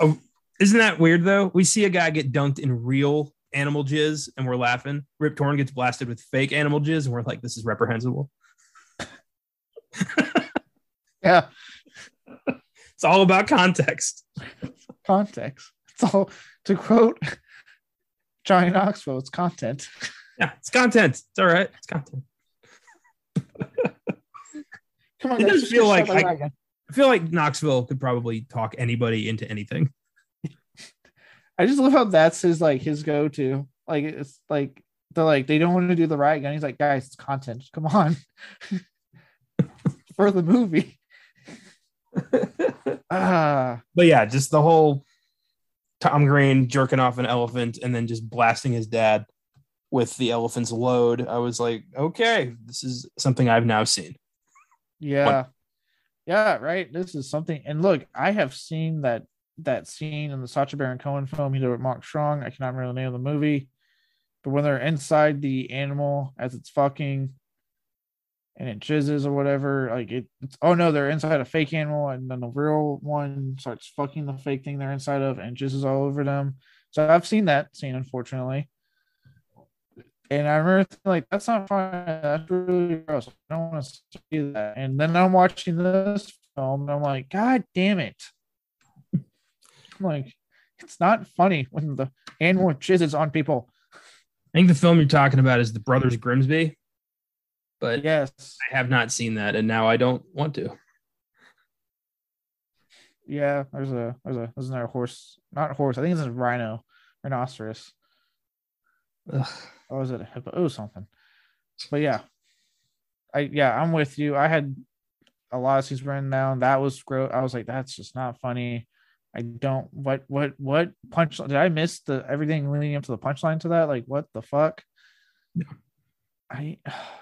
[SPEAKER 2] Oh, isn't that weird though? We see a guy get dunked in real animal jizz and we're laughing. Rip Torn gets blasted with fake animal jizz and we're like, this is reprehensible. *laughs*
[SPEAKER 1] Yeah,
[SPEAKER 2] It's all about context.
[SPEAKER 1] context. It's all to quote Johnny Knoxville, it's content.
[SPEAKER 2] Yeah, it's content. It's all right. It's content. *laughs*
[SPEAKER 1] Come on,
[SPEAKER 2] It
[SPEAKER 1] guys,
[SPEAKER 2] does
[SPEAKER 1] just
[SPEAKER 2] feel like I- I feel like Knoxville could probably talk anybody into anything. *laughs*
[SPEAKER 1] I just love how that's his like his go-to. Like it's like they're like they don't want to do the riot gun. He's like, guys, it's content. Come on. *laughs* For the movie. Ah, *laughs* *laughs*
[SPEAKER 2] But yeah, just the whole Tom Green jerking off an elephant and then just blasting his dad with the elephant's load. I was like, okay, this is something I've now seen.
[SPEAKER 1] yeah. Yeah, right. This is something. And look, I have seen that that scene in the Sacha Baron Cohen film, either with Mark Strong, I cannot remember the name of the movie, but when they're inside the animal as it's fucking and it jizzes or whatever, like it, it's oh no, they're inside a fake animal, and then the real one starts fucking the fake thing they're inside of and jizzes all over them. So I've seen that scene, unfortunately. And I remember like, that's not fun. That's really gross. I don't want to see that. And then I'm watching this film and I'm like, God damn it. *laughs* I'm like, it's not funny when the animal jizzes on people.
[SPEAKER 2] I think the film you're talking about is The Brothers Grimsby, but
[SPEAKER 1] Yes.
[SPEAKER 2] I have not seen that, and now I don't want to.
[SPEAKER 1] Yeah. There's a there's a there's another horse. Not a horse. I think it's a rhino, rhinoceros.
[SPEAKER 2] Ugh.
[SPEAKER 1] Oh, or was it a hippo? Was something. But yeah. I yeah, I'm with you. I had a lot of scenes written down. That was gross. I was like, that's just not funny. I don't what what what punch did I miss the everything leading up to the punchline to that? Like what the fuck?
[SPEAKER 2] Yeah.
[SPEAKER 1] I *sighs*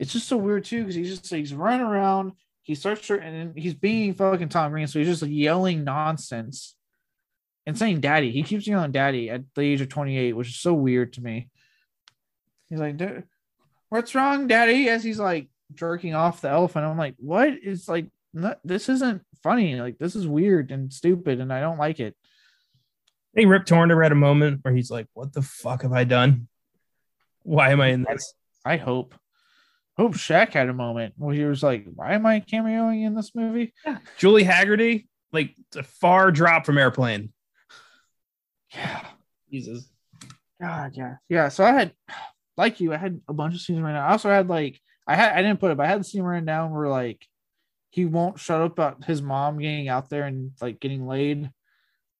[SPEAKER 1] it's just so weird too because he's just he's running around, he starts to, and he's being fucking Tom Green, so he's just yelling nonsense and saying daddy. He keeps yelling daddy at the age of 28, which is so weird to me. He's like, what's wrong, daddy? As he's like jerking off the elephant. I'm like, what is like, not, this isn't funny. Like, this is weird and stupid, and I don't like it.
[SPEAKER 2] I think Rip Torn ever had a moment where he's like, "What the fuck have I done? Why am I in this?"
[SPEAKER 1] I hope. Hope Shaq had a moment where he was like, why am I cameoing in this movie?
[SPEAKER 2] Julie Hagerty, like it's a far drop from Airplane.
[SPEAKER 1] Yeah.
[SPEAKER 2] Jesus.
[SPEAKER 1] God, yeah. Yeah. So I had, like you, I had a bunch of scenes right now. I also had like, I had, I didn't put it, but I had the scene written down where like, he won't shut up about his mom getting out there and like getting laid.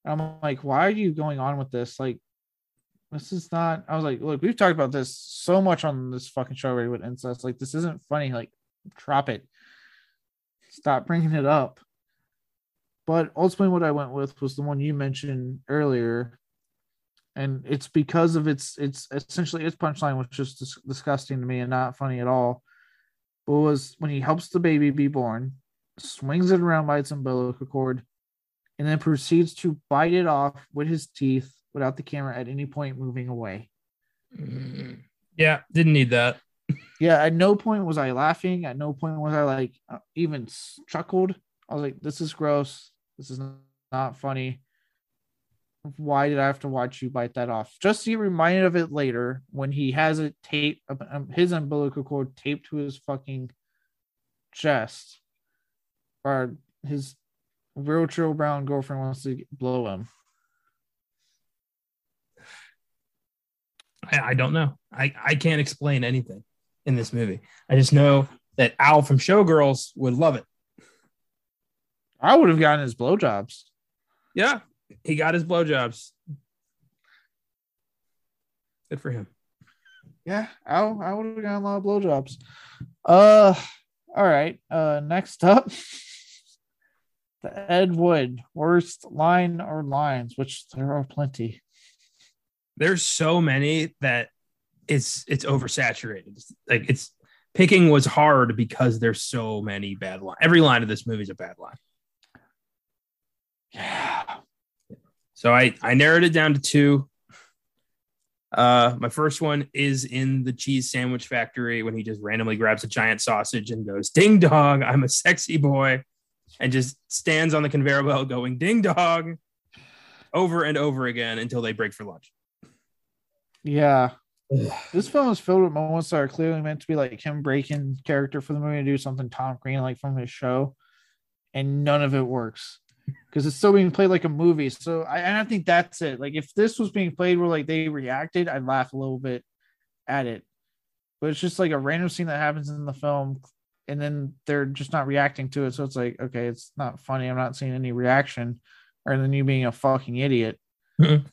[SPEAKER 1] And I'm like, why are you going on with this? Like, this is not. I was like, look, we've talked about this so much on this fucking show already with incest. Like, this isn't funny. Like, drop it. stop bringing it up. But ultimately, what I went with was the one you mentioned earlier, and it's because of its its essentially its punchline was just dis- disgusting to me and not funny at all. But was when he helps the baby be born, swings it around by its umbilical cord, and then proceeds to bite it off with his teeth without the camera at any point moving away.
[SPEAKER 2] Mm, Yeah, didn't need that.
[SPEAKER 1] Yeah, at no point was I laughing. At no point was I like uh, even chuckled. I was like, "This is gross. This is not funny. Why did I have to watch you bite that off?" Just to get reminded of it later when he has it taped, his umbilical cord taped to his fucking chest, or his real chill brown girlfriend wants to blow him.
[SPEAKER 2] I, I don't know. I, I can't explain anything in this movie. I just know that Al from Showgirls would love it.
[SPEAKER 1] I would have gotten his blowjobs.
[SPEAKER 2] Yeah, he got his blowjobs. Good for him.
[SPEAKER 1] Yeah, I, I would have gotten a lot of blowjobs. Uh, all right. Uh, next up, *laughs* the Ed Wood worst line or lines, which there are plenty.
[SPEAKER 2] There's so many that it's it's oversaturated. Like it's picking was hard because there's so many bad lines. Every line of this movie is a bad line.
[SPEAKER 1] Yeah.
[SPEAKER 2] So I I narrowed it down to two. Uh, my first one is in the cheese sandwich factory when he just randomly grabs a giant sausage and goes ding dong, I'm a sexy boy, and just stands on the conveyor belt going ding dong over and over again until they break for lunch.
[SPEAKER 1] Yeah. This film is filled with moments that are clearly meant to be like him breaking character for the movie to do something Tom Green like from his show, and none of it works because it's still being played like a movie. So I, and I think that's it. Like if this was being played where like they reacted, I'd laugh a little bit at it. But it's just like a random scene that happens in the film, and then they're just not reacting to it. So it's like, okay, it's not funny. I'm not seeing any reaction, or than you being a fucking idiot. Mm-hmm.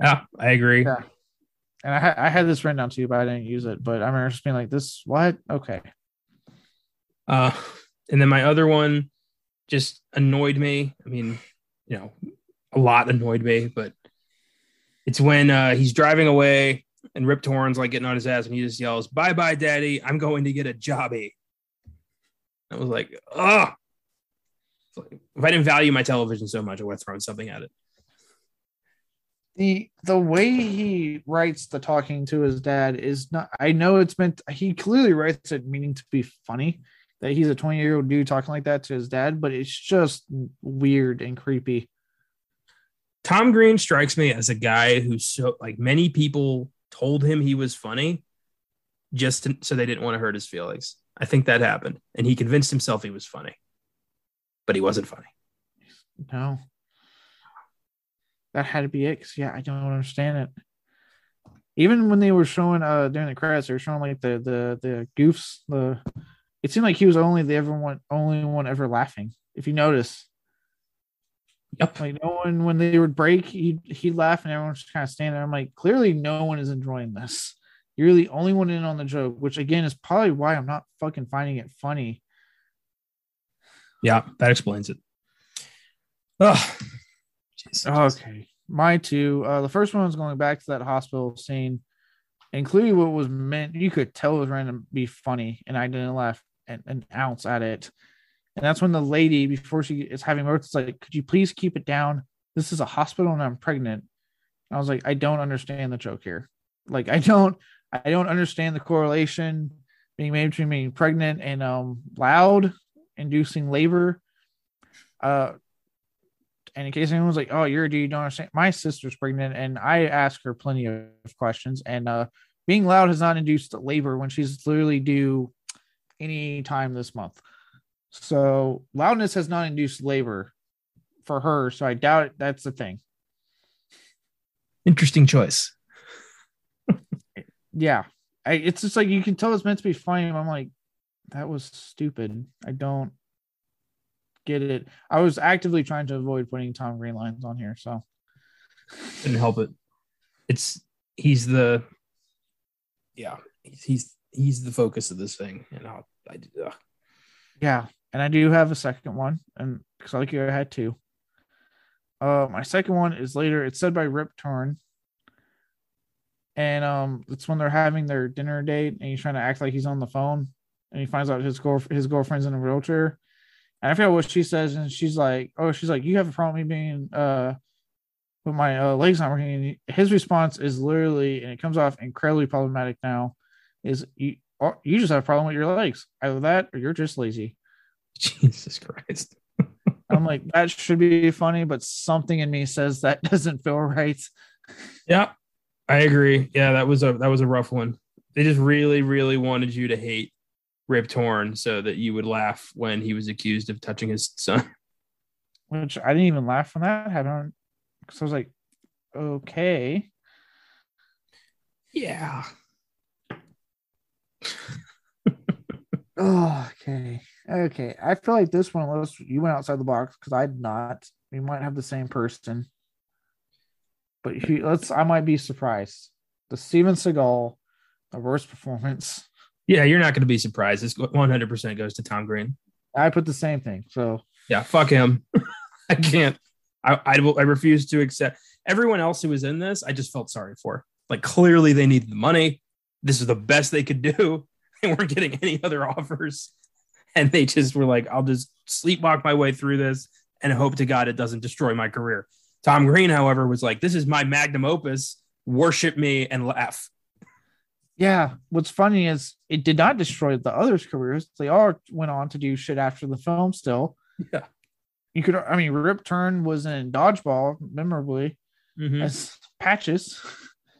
[SPEAKER 2] Yeah, I agree.
[SPEAKER 1] Yeah. And I, I had this written down to you, but I didn't use it. But I remember just being like, "This what? Okay,
[SPEAKER 2] Uh, and then my other one just annoyed me. I mean, you know, a lot annoyed me, but it's when uh, he's driving away and Rip Torn's like getting on his ass and he just yells, Bye bye, daddy. I'm going to get a jobby. I was like, Oh, if I didn't value my television so much, I would have thrown something at it.
[SPEAKER 1] The the way he writes the talking to his dad is not. I know it's meant. He clearly writes it meaning to be funny. That he's a 20 year old dude talking like that to his dad, but it's just weird and creepy.
[SPEAKER 2] Tom Green strikes me as a guy who so like many people told him he was funny just to, so they didn't want to hurt his feelings. I think that happened, and he convinced himself he was funny, but he wasn't funny.
[SPEAKER 1] No, that had to be it. 'cause, yeah, I don't understand it. Even when they were showing uh during the credits, they were showing like the the the goofs. The it seemed like he was only the everyone only one ever laughing. If you notice,
[SPEAKER 2] Yep.
[SPEAKER 1] like no one when they would break, he he'd laugh and everyone's just kind of standing there. I'm like, clearly no one is enjoying this. You're the only one in on the joke, which again is probably why I'm not fucking finding it funny.
[SPEAKER 2] Yeah, that explains it. Oh,
[SPEAKER 1] Okay. My two. Uh, the first one was going back to that hospital scene, clearly what was meant, you could tell it was to be funny, and I didn't laugh an, an ounce at it. And that's when the lady, before she is having birth, is like, Could you please keep it down? This is a hospital and I'm pregnant. And I was like, I don't understand the joke here. Like, I don't, I don't understand the correlation being made between being pregnant and um loud, inducing labor. Uh, and in case anyone's like, "Oh, you're a dude, you don't understand," my sister's pregnant, and I ask her plenty of questions. And uh, being loud has not induced labor when she's literally due any time this month. So loudness has not induced labor for her. So I doubt it, that's the thing.
[SPEAKER 2] Interesting choice. *laughs*
[SPEAKER 1] Yeah, I, it's just like you can tell it's meant to be funny. I'm like, that was stupid. I don't get it. I was actively trying to avoid putting Tom Green lines on here. So
[SPEAKER 2] Couldn't help it. It's he's the yeah he's he's, he's the focus of this thing, and I'll, I ugh.
[SPEAKER 1] Yeah, and I do have a second one, and because like you, I had two. Uh, my second one is later. It's said by Rip Torn, and um, it's when they're having their dinner date, and he's trying to act like he's on the phone, and he finds out his girl his girlfriend's in a wheelchair, and I forget what she says, and she's like, "Oh, she's like, you have a problem with me being uh, with my uh, legs not working." And his response is literally, and it comes off incredibly problematic now, is you you just have a problem with your legs, either that or you're just lazy.
[SPEAKER 2] Jesus Christ.
[SPEAKER 1] I'm like, that should be funny, but something in me says that *laughs* doesn't feel right.
[SPEAKER 2] Yeah, I agree. Yeah, that was a that was a rough one. They just really, really wanted you to hate Rip Torn so that you would laugh when he was accused of touching his son. *laughs*
[SPEAKER 1] Which I didn't even laugh when that happened because I was like, okay.
[SPEAKER 2] Yeah.
[SPEAKER 1] Oh, okay. Okay. I feel like this one was you went outside the box because I did not. We might have the same person. But he, let's I might be surprised. The Steven Seagal, the worst performance.
[SPEAKER 2] Yeah, you're not going to be surprised. This 100% goes to Tom Green.
[SPEAKER 1] I put the same thing. So
[SPEAKER 2] Yeah, fuck him. *laughs* I can't. I, I will- I refuse to accept. Everyone else who was in this, I just felt sorry for. Like clearly they needed the money. This is the best they could do. *laughs* They weren't getting any other offers, and they just were like, "I'll just sleepwalk my way through this and hope to God it doesn't destroy my career." Tom Green, however, was like, "This is my magnum opus. Worship me and laugh."
[SPEAKER 1] Yeah, what's funny is it did not destroy the others' careers. They all went on to do shit after the film still.
[SPEAKER 2] Yeah.
[SPEAKER 1] You could I mean Rip Torn was in dodgeball memorably
[SPEAKER 2] Mhm.
[SPEAKER 1] as patches.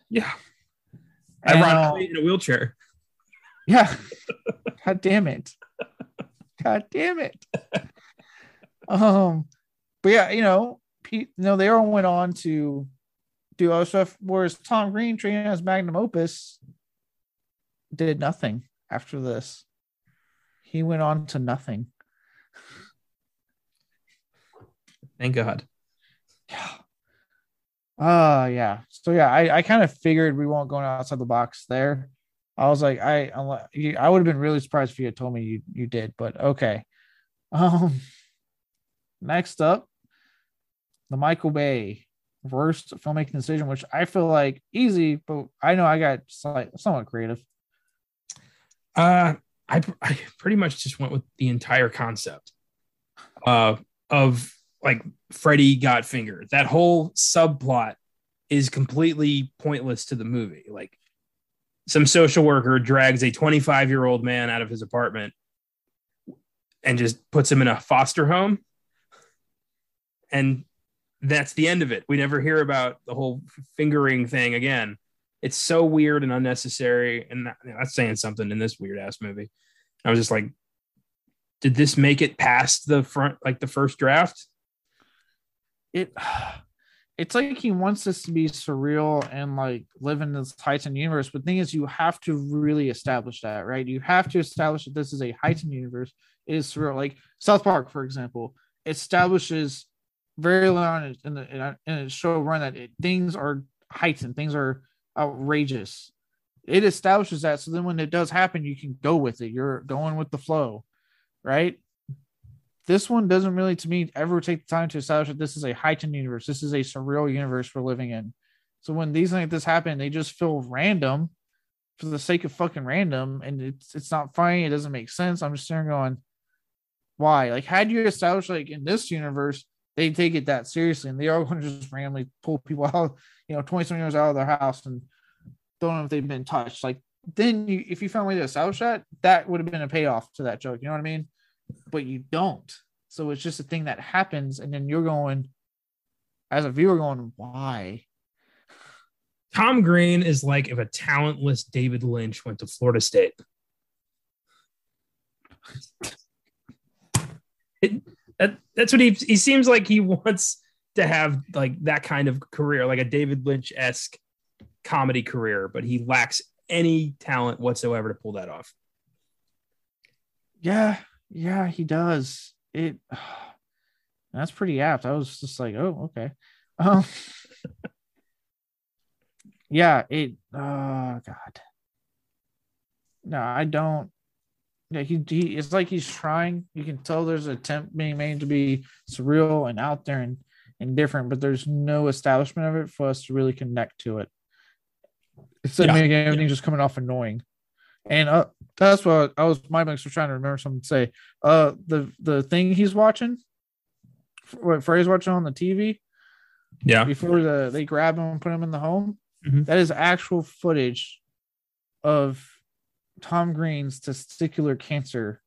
[SPEAKER 2] Yeah,
[SPEAKER 1] And, uh,
[SPEAKER 2] ironically, in a wheelchair.
[SPEAKER 1] Yeah. God damn it. God damn it. Um, but yeah, you know, Pete, you know, they all went on to do other stuff, whereas Tom Green, training as Magnum Opus, did nothing after this. He went on to nothing.
[SPEAKER 2] Thank God.
[SPEAKER 1] Yeah. Uh yeah. So yeah, I, I kind of figured we won't go outside the box there. I was like, I I would have been really surprised if you had told me you, you did, but okay. Um next up, the Michael Bay worst filmmaking decision, which I feel like easy, but I know I got slight, somewhat creative.
[SPEAKER 2] Uh, I I pretty much just went with the entire concept uh, of like Freddy got fingered. That whole subplot is completely pointless to the movie. Like some social worker drags a 25 year old man out of his apartment and just puts him in a foster home. And that's the end of it. We never hear about the whole fingering thing again. It's so weird and unnecessary. And that- that's saying something in this weird ass movie. I was just like, did this make it past the front, like the first draft?
[SPEAKER 1] It *sighs* it's like he wants this to be surreal and like live in this heightened universe. But the thing is, you have to really establish that, right? You have to establish that this is a heightened universe. It is surreal. Like South Park, for example, establishes very early on in the in, in show run that it, things are heightened, things are outrageous. It establishes that, so then when it does happen, you can go with it. You're going with the flow, right? This one doesn't really, to me, ever take the time to establish that this is a heightened universe. This is a surreal universe we're living in. So when these things like this happen, they just feel random for the sake of fucking random, and it's it's not funny. It doesn't make sense. I'm just there going, why? Like, had you established like in this universe, they take it that seriously, and they are going to just randomly pull people *laughs* out, you know, 20 something years out of their house and don't know if they've been touched. Like, then you, if you found a way to establish that, that would have been a payoff to that joke. You know what I mean? But you don't. So it's just a thing that happens, and then you're going, as a viewer, going, why?
[SPEAKER 2] Tom Green is like if a talentless David Lynch went to Florida State. It, that, that's what he he seems like he *laughs* wants to have like that kind of career, like a David Lynch esque comedy career, but he lacks any talent whatsoever to pull that off.
[SPEAKER 1] Yeah, yeah, he does. It *sighs* that's pretty apt. I was just like, oh, okay. Um *laughs* Yeah, it oh god. No, I don't Yeah, he, he it's like he's trying. You can tell there's an attempt being made to be surreal and out there and, and different, but there's no establishment of it for us to really connect to it. It's like
[SPEAKER 2] Yeah.
[SPEAKER 1] making everything just coming off annoying. And uh, that's what I was my mix was trying to remember something to say. Uh the the thing he's watching, what Frey's watching on the TV
[SPEAKER 2] Yeah.
[SPEAKER 1] before the they grab him and put him in the home.
[SPEAKER 2] Mhm.
[SPEAKER 1] that is actual footage of Tom Green's testicular cancer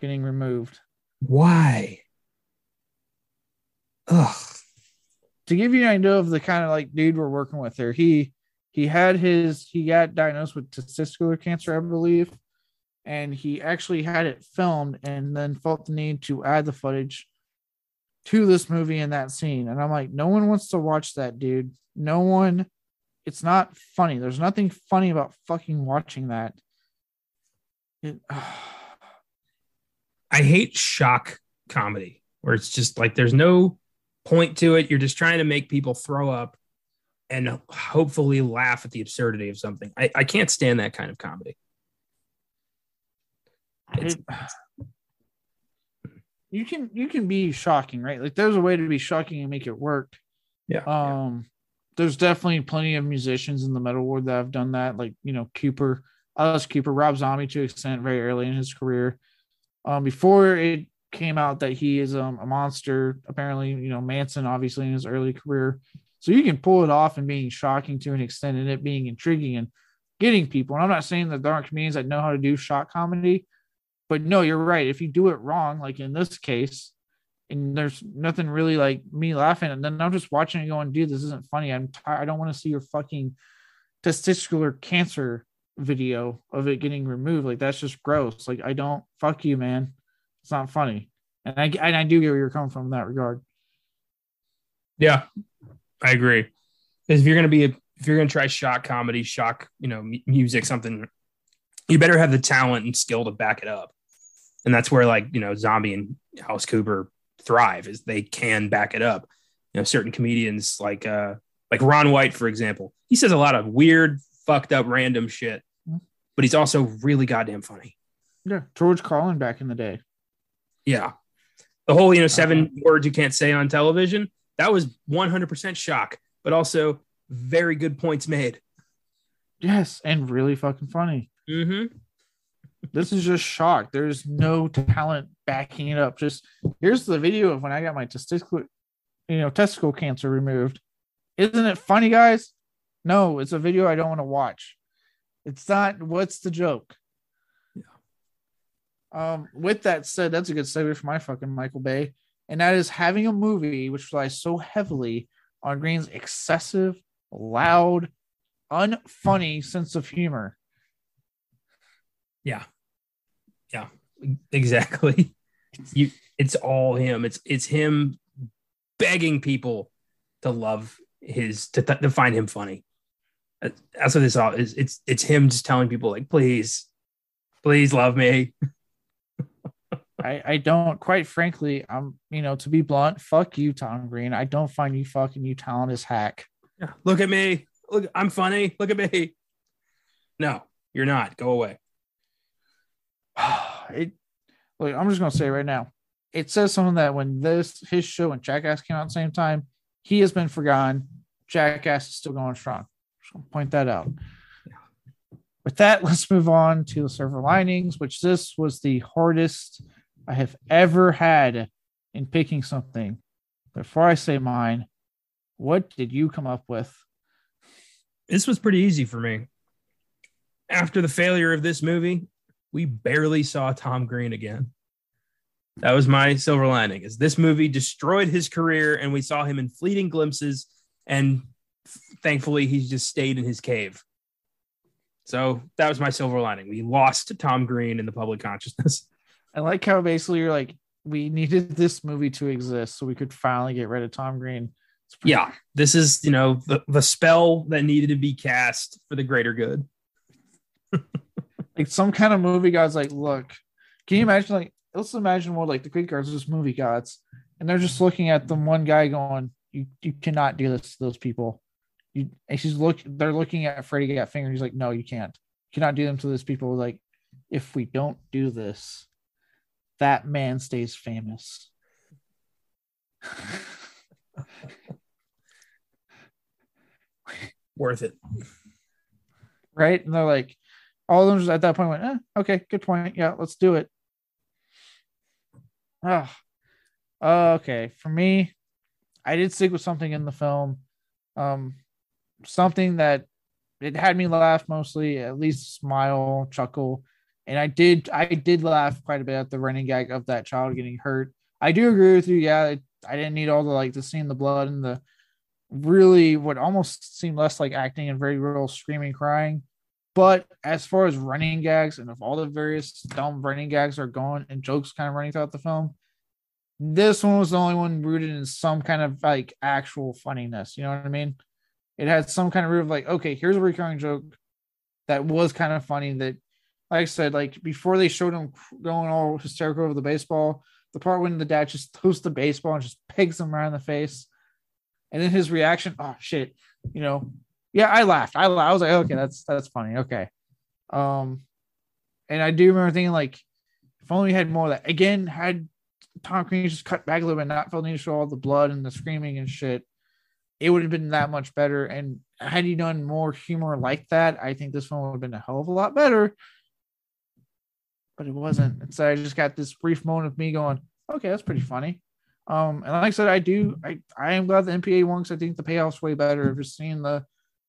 [SPEAKER 1] getting removed.
[SPEAKER 2] Why? Ugh.
[SPEAKER 1] To give you an idea of the kind of like dude we're working with here, he he had his he got diagnosed with testicular cancer, I believe, and he actually had it filmed and then felt the need to add the footage to this movie in that scene. And I'm like, no one wants to watch that, dude. No one. It's not funny. There's nothing funny about fucking watching that. It, *sighs*
[SPEAKER 2] I hate shock comedy where it's just like there's no point to it. You're just trying to make people throw up and hopefully laugh at the absurdity of something. I, I can't stand that kind of comedy. It's-
[SPEAKER 1] you can you can be shocking, right? Like there's a way to be shocking and make it work.
[SPEAKER 2] Yeah.
[SPEAKER 1] Um, there's definitely plenty of musicians in the metal world that have done that. Like you know, Cooper, Alice Cooper, Rob Zombie to extent very early in his career. Um, before it came out that he is um, a monster, apparently, you know, Manson obviously in his early career. So you can pull it off and being shocking to an extent and it being intriguing and getting people. And I'm not saying that there aren't comedians that know how to do shock comedy, but no, you're right. If you do it wrong, like in this case, and there's nothing really like me laughing, and then I'm just watching it going, dude, this isn't funny. I'm tired. I don't want to see your fucking testicular cancer video of it getting removed. Like that's just gross. Like I don't fuck you, man. It's not funny. And I and I do get where you're coming from in that regard.
[SPEAKER 2] Yeah, I agree. If you're gonna be a, if you're gonna try shock comedy, shock you know m- music, something, you better have the talent and skill to back it up. And that's where like you know Zombie and Alice Cooper thrive is they can back it up. You know, certain comedians like uh like Ron White, for example, he says a lot of weird, fucked up, random shit, but he's also really goddamn funny.
[SPEAKER 1] Yeah, George Carlin back in the day.
[SPEAKER 2] Yeah. The whole, you know, 7 words you can't say on television, that was 100% shock, but also very good points made.
[SPEAKER 1] Yes, and really fucking funny.
[SPEAKER 2] Mm-hmm.
[SPEAKER 1] This is just shock. There's no talent backing it up. Just here's the video of when I got my testicular, you know, testicle cancer removed. Isn't it funny, guys? No, it's a video I don't want to watch. It's not. What's the joke? Um, with that said, that's a good segue for my fucking Michael Bay, and that is having a movie which relies so heavily on Green's excessive, loud, unfunny sense of humor.
[SPEAKER 2] Yeah. Yeah. Exactly. *laughs* You it's all him. It's it's him begging people to love his to, to find him funny. That's what this all is. It's it's him just telling people like, please, please love me. *laughs*
[SPEAKER 1] I, I don't quite frankly, I'm you know, to be blunt, fuck you, Tom Green. I don't find you fucking you talent as hack.
[SPEAKER 2] Yeah. Look at me. Look, I'm funny. Look at me. No, you're not. Go away. *sighs*
[SPEAKER 1] it look, I'm just gonna say right now, it says something that when this his show and Jackass came out at the same time, he has been forgotten. Jackass is still going strong. Gonna point that out. With that, *laughs* let's move on to the silver linings, which this was the hardest I have ever had in picking something. Before I say mine, what did you come up with?
[SPEAKER 2] This was pretty easy for me. After the failure of this movie, we barely saw Tom Green again. That was my silver lining. Is this movie destroyed his career and we saw him in fleeting glimpses and thankfully he just stayed in his cave. So that was my silver lining. We lost Tom Green in the public consciousness. *laughs*
[SPEAKER 1] I like how basically you're like, we needed this movie to exist so we could finally get rid of Tom Green. Pretty-
[SPEAKER 2] Yeah, this is, you know, the, the spell that needed to be cast for the greater good. *laughs*
[SPEAKER 1] like some kind of movie god's like, look, can you imagine like let's imagine more like the Greek gods, just movie gods, and they're just looking at the one guy going, You you cannot do this to those people. You she's look they're looking at Freddy got finger. He's like, No, you can't. You cannot do them to those people. Like, if we don't do this, that man stays famous.
[SPEAKER 2] Worth it.
[SPEAKER 1] right? And they're like, all of them just at that point went, eh, okay, good point. Yeah, let's do it. Ah, okay. For me, I did stick with something in the film, um, something that it had me laugh mostly, at least smile, chuckle, and I did, I did laugh quite a bit at the running gag of that child getting hurt. I do agree with you. Yeah, I didn't need all the like the seeing the blood and the really what almost seemed less like acting and very real screaming, crying. But as far as running gags and if all the various dumb running gags are going and jokes kind of running throughout the film, this one was the only one rooted in some kind of like actual funniness. You know what I mean? It had some kind of root of like, okay, here's a recurring joke that was kind of funny. That, like I said, like before they showed him going all hysterical over the baseball, the part when the dad just throws the baseball and just pegs him around the face, and then his reaction, oh shit, you know, yeah, I laughed. I, I was like, okay, that's that's funny. Okay. Um, and I do remember thinking like, if only we had more of that. Again, had Tom Green just cut back a little bit, not felt need to show all the blood and the screaming and shit, it would have been that much better. And had he done more humor like that, I think this one would have been a hell of a lot better. But it wasn't. And so I just got this brief moment of me going, okay, that's pretty funny. Um, and like I said, I do, I, I am glad the MPA won because I think the payoff's way better. Just seeing the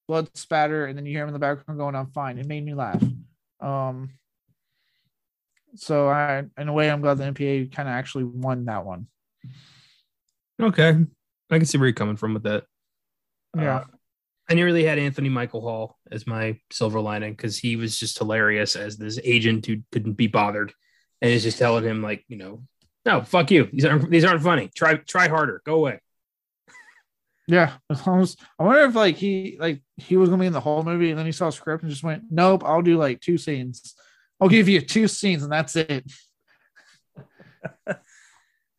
[SPEAKER 1] blood spatter, and then you hear him in the background going, "I'm fine." It made me laugh. Um, so I, in a way, I'm glad the MPA kind of actually won that one.
[SPEAKER 2] Okay, I can see where you're coming from with that.
[SPEAKER 1] Yeah.
[SPEAKER 2] Uh, I nearly had Anthony Michael Hall as my silver lining because he was just hilarious as this agent who couldn't be bothered, and is just telling him like, you know, no, fuck you. These aren't these aren't funny. Try try harder. Go away. *laughs*
[SPEAKER 1] Yeah, *laughs* almost. I wonder if like he like he was gonna be in the whole movie, and then he saw a script and just went, "Nope, I'll do like two scenes. I'll give you two scenes, and that's it." *laughs*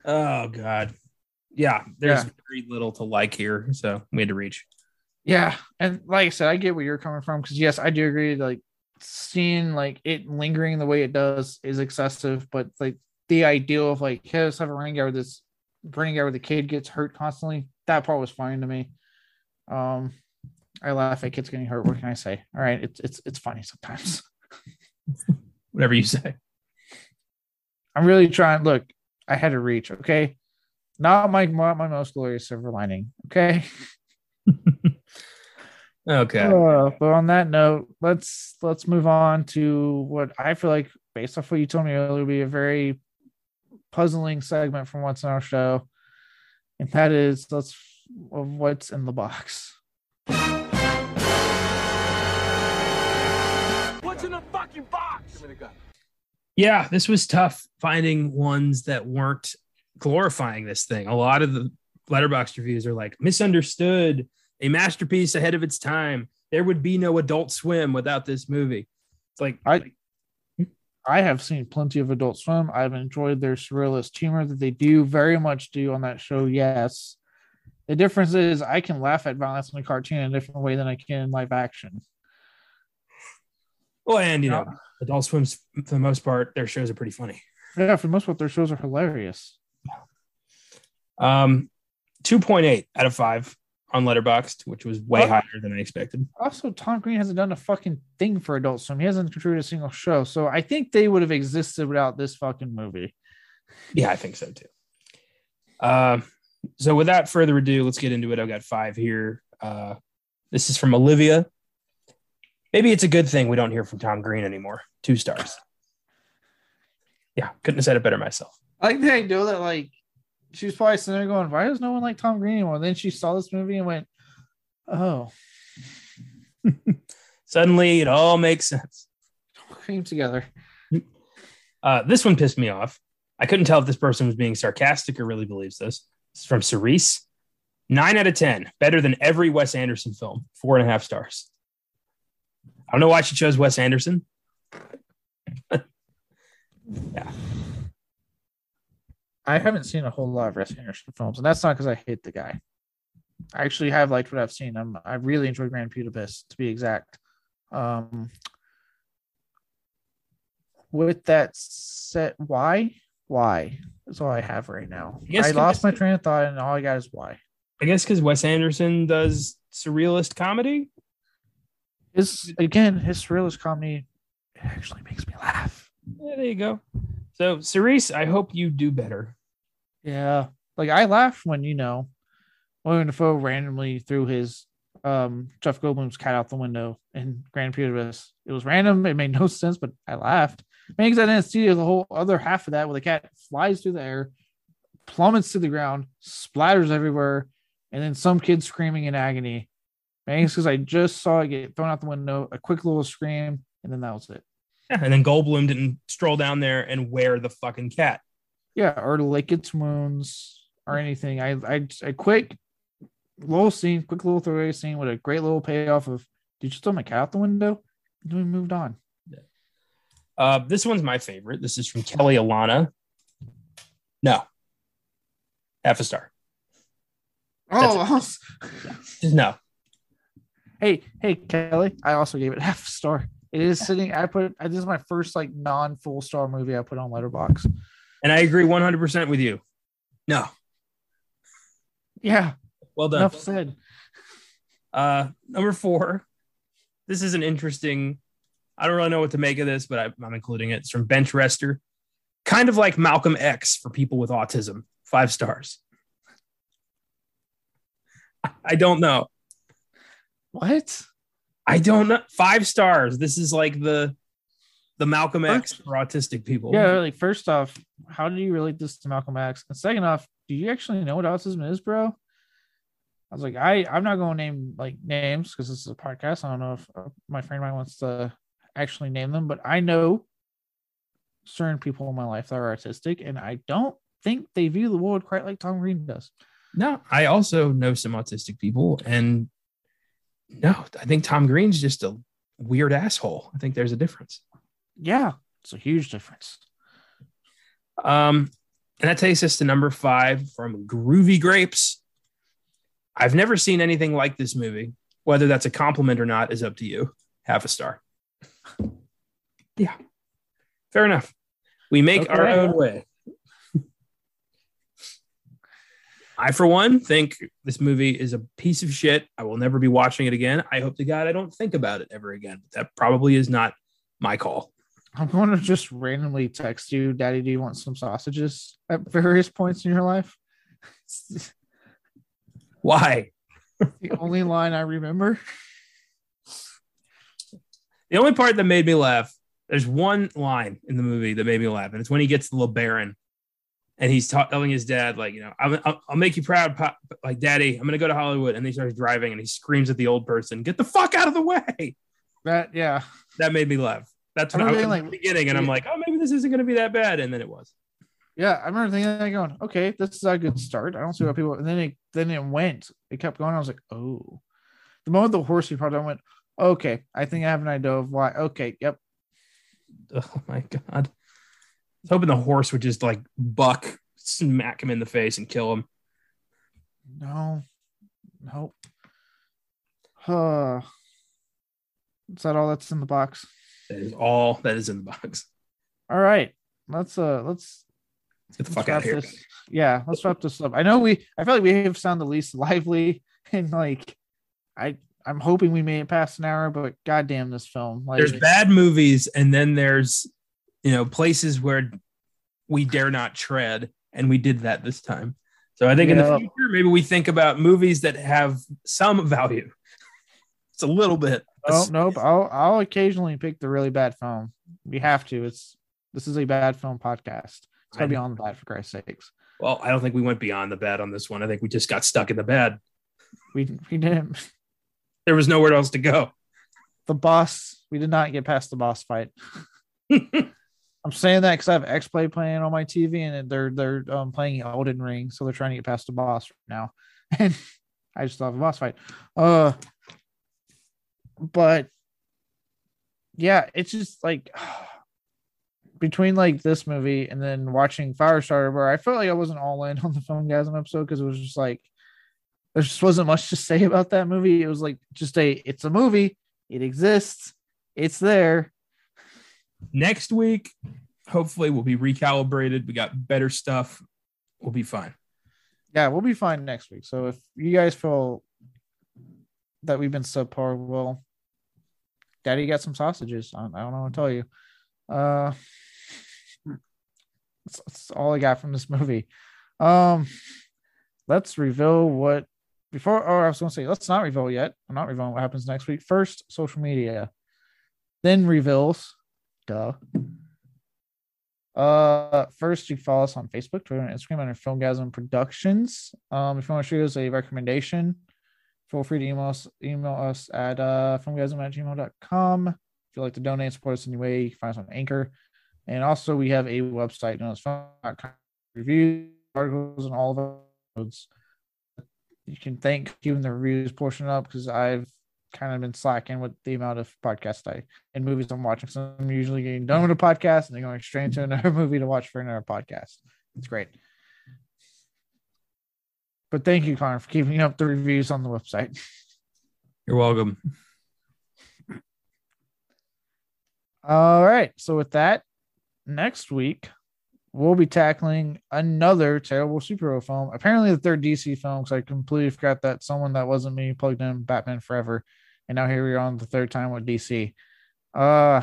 [SPEAKER 2] oh God, yeah. There's
[SPEAKER 1] Yeah.
[SPEAKER 2] very little to like here, so we had to reach.
[SPEAKER 1] Yeah, and like I said, I get where you're coming from because yes, I do agree. Like seeing like it lingering the way it does is excessive, but like the idea of like hey, let's have a running guy with this running guy where the kid gets hurt constantly, that part was fine to me. Um, I laugh at kids getting hurt. What can I say? All right, it's it's it's funny sometimes. *laughs*
[SPEAKER 2] Whatever you say.
[SPEAKER 1] I'm really trying. Look, I had to reach. Okay, not my not my most glorious silver lining. Okay. *laughs*
[SPEAKER 2] Okay.
[SPEAKER 1] Uh, but on that note, let's let's move on to what I feel like, based off what you told me earlier, will be a very puzzling segment from what's in our show, and that is let's of what's in the box.
[SPEAKER 3] What's in the fucking box? Give me the gun.
[SPEAKER 2] yeah, this was tough finding ones that weren't glorifying this thing. A lot of the Letterboxd reviews are like misunderstood, a masterpiece ahead of its time. There would be no adult swim without this movie. It's like,
[SPEAKER 1] I-
[SPEAKER 2] like,
[SPEAKER 1] I have seen plenty of Adult Swim. I've enjoyed their surrealist humor that they do very much do on that show. Yes. The difference is I can laugh at violence in a cartoon in a different way than I can in live action.
[SPEAKER 2] well, and you know, Adult Swim's for the most part, their shows are pretty funny.
[SPEAKER 1] Yeah, for the most part, their shows are hilarious.
[SPEAKER 2] Um, 2.8 out of five on Letterboxd, which was way
[SPEAKER 1] Oh.
[SPEAKER 2] higher than I expected.
[SPEAKER 1] Also, Tom Green hasn't done a fucking thing for Adult Swim. He hasn't contributed a single show. So I think they would have existed without this fucking movie.
[SPEAKER 2] Yeah, I think so too. Um, so without further ado, let's get into it. I've got five here. Uh, this is from Olivia. Maybe it's a good thing we don't hear from Tom Green anymore. Two stars. Yeah, couldn't have said it better myself.
[SPEAKER 1] I like the idea that like she was probably sitting there going, "Why does no one like Tom Green anymore?" then she saw this movie and went, "Oh, *laughs*
[SPEAKER 2] Suddenly, it all makes sense.
[SPEAKER 1] came together."
[SPEAKER 2] Uh, this one pissed me off. I couldn't tell if this person was being sarcastic or really believes this. This is from Cerise. Nine out of 10. Better than every Wes Anderson film. Four and a half stars. I don't know why she chose Wes Anderson. *laughs* yeah.
[SPEAKER 1] I haven't seen a whole lot of Wes Anderson films, and that's not because I hate the guy. I actually have liked what I've seen. I'm, I really enjoyed Grand Budapest, to be exact. Um, with that set, why? Why? That's all I have right now.
[SPEAKER 2] I
[SPEAKER 1] I lost my train of thought, and all I got is why.
[SPEAKER 2] I guess because Wes Anderson does surrealist comedy.
[SPEAKER 1] His again, his surrealist comedy actually makes me laugh.
[SPEAKER 2] Yeah, there you go. So, Cerise, I hope you do better.
[SPEAKER 1] Yeah, like I laughed when you know Willem Dafoe randomly threw his um Jeff Goldblum's cat out the window in Grand Budapest. It was random. It made no sense, but I laughed. 'cause I didn't see the whole other half of that where the cat flies through the air, plummets to the ground, splatters everywhere, and then some kid screaming in agony. Maybe because I just saw it get thrown out the window, a quick little scream, and then that was it.
[SPEAKER 2] Yeah, and then Goldblum didn't stroll down there and wear the fucking cat.
[SPEAKER 1] Yeah, or lick its wounds or anything. I I a quick little scene, quick little throwaway scene with a great little payoff of did you throw my cat out the window? And then we moved on.
[SPEAKER 2] Uh, this one's my favorite. This is from Kelly Alana. No, half a star.
[SPEAKER 1] Oh,
[SPEAKER 2] Just no.
[SPEAKER 1] hey, hey, Kelly. I also gave it half a star. It is sitting. I put. This is my first like non full star movie I put on Letterboxd.
[SPEAKER 2] And I agree 100% with you. No.
[SPEAKER 1] Yeah,
[SPEAKER 2] Well done.
[SPEAKER 1] enough said.
[SPEAKER 2] Uh, number four. This is an interesting. I don't really know what to make of this, but I, I'm including it. It's from Bench Rester. Kind of like Malcolm X for people with autism. Five stars. I don't know.
[SPEAKER 1] What?
[SPEAKER 2] I don't know. Five stars. This is like the the Malcolm X for autistic people.
[SPEAKER 1] Yeah, like first off, how do you relate this to Malcolm X? And second off, do you actually know what autism is, bro? I was like, I I'm not going to name like names because this is a podcast. I don't know if uh, my friend of mine wants to actually name them, but I know certain people in my life that are autistic, and I don't think they view the world quite like Tom Green does.
[SPEAKER 2] No, I also know some autistic people, and no, I think Tom Green's just a weird asshole. I think there's a difference.
[SPEAKER 1] Yeah, it's a huge difference.
[SPEAKER 2] Um, and that takes us to number five from Groovy Grapes. I've never seen anything like this movie. Whether that's a compliment or not is up to you. Half a star. Yeah, fair enough. We make our own way. I, for one, think this movie is a piece of shit. I will never be watching it again. I hope to God I don't think about it ever again. But that probably is not my call.
[SPEAKER 1] I'm going to just randomly text you, Daddy. Do you want some sausages at various points in your life? *laughs*
[SPEAKER 2] Why?
[SPEAKER 1] the only line I remember.
[SPEAKER 2] The only part that made me laugh, there's one line in the movie that made me laugh, and it's when he gets the LeBaron and he's ta- telling his dad, like, you know, I'll, I'll, I'll make you proud, Pop. like, Daddy, I'm going to go to Hollywood. And he starts driving and he screams at the old person, Get the fuck out of the way.
[SPEAKER 1] That yeah.
[SPEAKER 2] That made me laugh. That's what I was
[SPEAKER 1] remember
[SPEAKER 2] like, beginning, and I'm like, oh, maybe this isn't going to be that bad. And then it was.
[SPEAKER 1] Yeah, I remember thinking that going, okay, this is a good start. I don't see why people and then it then it went. It kept going. I was like, oh. The moment the horsey part I went, okay, I think I have an idea of why. Okay, yep. *laughs*
[SPEAKER 2] Oh my God. I was hoping the horse would just like buck, smack him in the face, and kill him.
[SPEAKER 1] No. Nope. Uh is that all that's in the box?
[SPEAKER 2] That is all that is in the box.
[SPEAKER 1] All right. Let's uh let's
[SPEAKER 2] Let's get the
[SPEAKER 1] let's
[SPEAKER 2] fuck out of here.
[SPEAKER 1] this- Yeah, let's wrap this up. I know we I feel like we have sounded the least lively *laughs* and like I I'm hoping we made it past an hour, but goddamn this film. Like
[SPEAKER 2] there's bad movies and then there's you know places where we dare not tread and we did that this time so i think in the future maybe we think about movies that have some value *laughs* it's a little bit
[SPEAKER 1] Oh nope. I'll I'll occasionally pick the really bad film. We have to. It's this is a bad film podcast. It's gotta be on the bad for Christ's sakes.
[SPEAKER 2] well i don't think we went beyond the bad on this one i think we just got stuck in the bad
[SPEAKER 1] We we didn't *laughs*
[SPEAKER 2] there was nowhere else to go
[SPEAKER 1] the boss. We did not get past the boss fight. *laughs* I'm saying that because I have X Play playing on my TV and they're they're um, playing Elden Ring, so they're trying to get past the boss now, *laughs* and I just love a boss fight. Uh, but yeah, it's just like *sighs* between like this movie and then watching Firestarter, where I felt like I wasn't all in *laughs* on the Filmgazm episode because it was just like there just wasn't much to say *laughs* about that movie. It was like just a it's a movie, it exists, it's there.
[SPEAKER 2] Next week, hopefully, we'll be recalibrated. We got better stuff. We'll be fine.
[SPEAKER 1] Yeah, we'll be fine next week. So if you guys feel that we've been subpar, well, Daddy got some sausages. I, don't know what to tell you. Uh, that's, that's all I got from this movie. Um, let's reveal what before. Or I was going to say, let's not reveal yet. I'm not revealing what happens next week. First, social media, then reveals. Duh. Uh, first you follow us on Facebook, Twitter, and Instagram under Filmgazm Productions. Um, if you want to shoot us a recommendation, feel free to email us email us at uh filmgazm at gmail.com. If you'd like to donate, support us anyway, you can find us on Anchor. And also we have a website known as film.com reviews, articles, and all of our. You can thank keeping the reviews portion up because I've kind of been slacking with the amount of podcasts I and movies I'm watching. So I'm usually getting done with a podcast and then going straight into another *laughs* movie to watch for another podcast. It's great. But thank you, Connor, for keeping up the reviews on the website.
[SPEAKER 2] You're welcome.
[SPEAKER 1] All right. So with that, next week we'll be tackling another terrible superhero film. Apparently the third DC film, because I completely forgot that someone that wasn't me plugged in Batman Forever. And now here we are on the third time with DC. Uh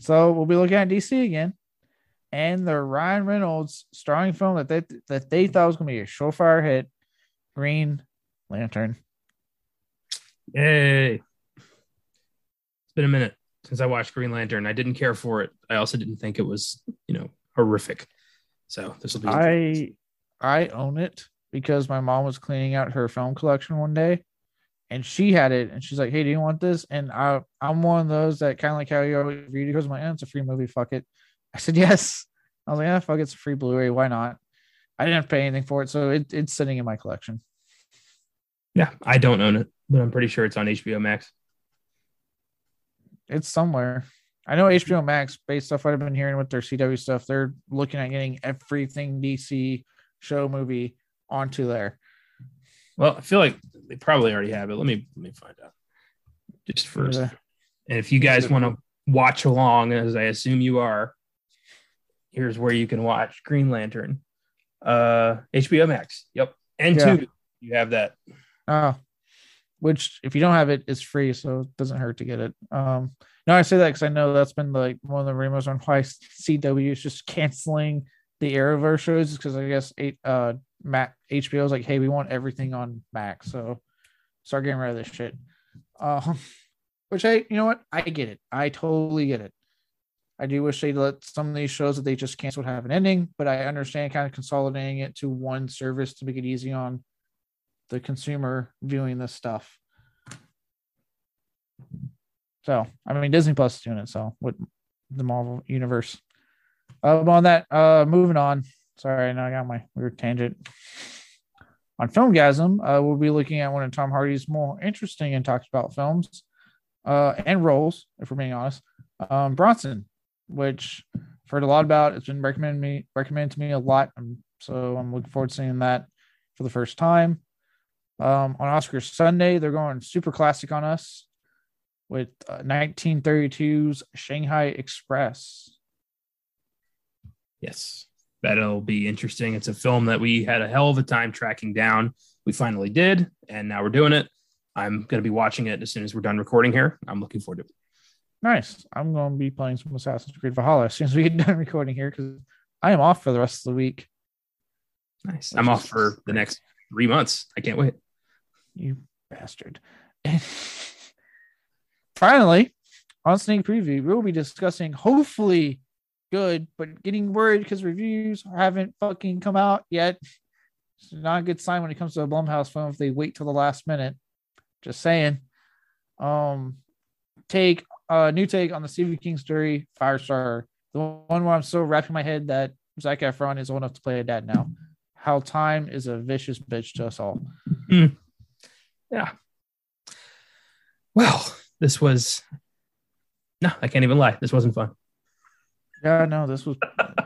[SPEAKER 1] so we'll be looking at DC again. And the Ryan Reynolds starring film that they that they thought was gonna be a surefire hit, Green Lantern.
[SPEAKER 2] Yay. It's been a minute since I watched Green Lantern. I didn't care for it. I also didn't think it was, you know, horrific. So this will be
[SPEAKER 1] I I own it because my mom was cleaning out her film collection one day and she had it and she's like, Hey, do you want this? And I I'm one of those that kind of like how you always read it goes, my eh, it's a free movie, fuck it. I said yes. I was like, yeah, fuck it's a free Blu-ray, why not? I didn't have to pay anything for it, so it, it's sitting in my collection.
[SPEAKER 2] Yeah, I don't own it, but I'm pretty sure it's on HBO Max.
[SPEAKER 1] It's somewhere. I know HBO Max, based off what I've been hearing with their CW stuff, they're looking at getting everything DC show movie onto there.
[SPEAKER 2] Well, I feel like they probably already have it. Let me let me find out. Just first.
[SPEAKER 1] Yeah.
[SPEAKER 2] And if you guys want to watch along, as I assume you are, here's where you can watch Green Lantern. Uh HBO Max. Yep. And
[SPEAKER 1] Yeah.
[SPEAKER 2] two, you have that.
[SPEAKER 1] Oh, which if you don't have it, it's free, so it doesn't hurt to get it. Um, no, I say that because I know that's been like one of the rumors on why *laughs* CW is just canceling the Arrowverse shows is because I guess eight uh Mac HBO is like, hey, we want everything on Max, so start getting rid of this shit. Um, which I, you know what, I get it. I totally get it. I do wish they'd let some of these shows that they just canceled have an ending, but I understand kind of consolidating it to one service to make it easy on the consumer viewing this stuff. So, I mean, Disney Plus is doing it. So, with the Marvel universe. Uh, on that, uh, moving on. Sorry, I know I got my weird tangent. On Filmgazm, uh, we'll be looking at one of Tom Hardy's more interesting and talks about films uh, and roles, if we're being honest. Um, Bronson, which I've heard a lot about. It's been recommended me recommended to me a lot. Um, so I'm looking forward to seeing that for the first time. Um, on Oscar Sunday, they're going super classic on us with uh, 1932's Shanghai Express.
[SPEAKER 2] Yes. That'll be interesting. It's a film that we had a hell of a time tracking down. We finally did, and now we're doing it. I'm going to be watching it as soon as we're done recording here. I'm looking forward to it.
[SPEAKER 1] Nice. I'm going to be playing some Assassin's Creed Valhalla as soon as we get *laughs* done recording here because I am off for the rest of the week.
[SPEAKER 2] Nice. I'm off for the next three months. I can't wait.
[SPEAKER 1] You bastard. *laughs* Finally, on Sneak Preview, we'll be discussing hopefully good, but getting worried because reviews haven't fucking come out yet. It's not a good sign when it comes to a Blumhouse film if they wait till the last minute. Just saying. Um, take a uh, new take on the Stephen King story, Firestar. The one where I'm still wrapping my head that Zac Efron is old enough to play a dad now. How time is a vicious bitch to us all.
[SPEAKER 2] Yeah. Well, this was no, I can't even lie. This wasn't fun.
[SPEAKER 1] Yeah, no, this was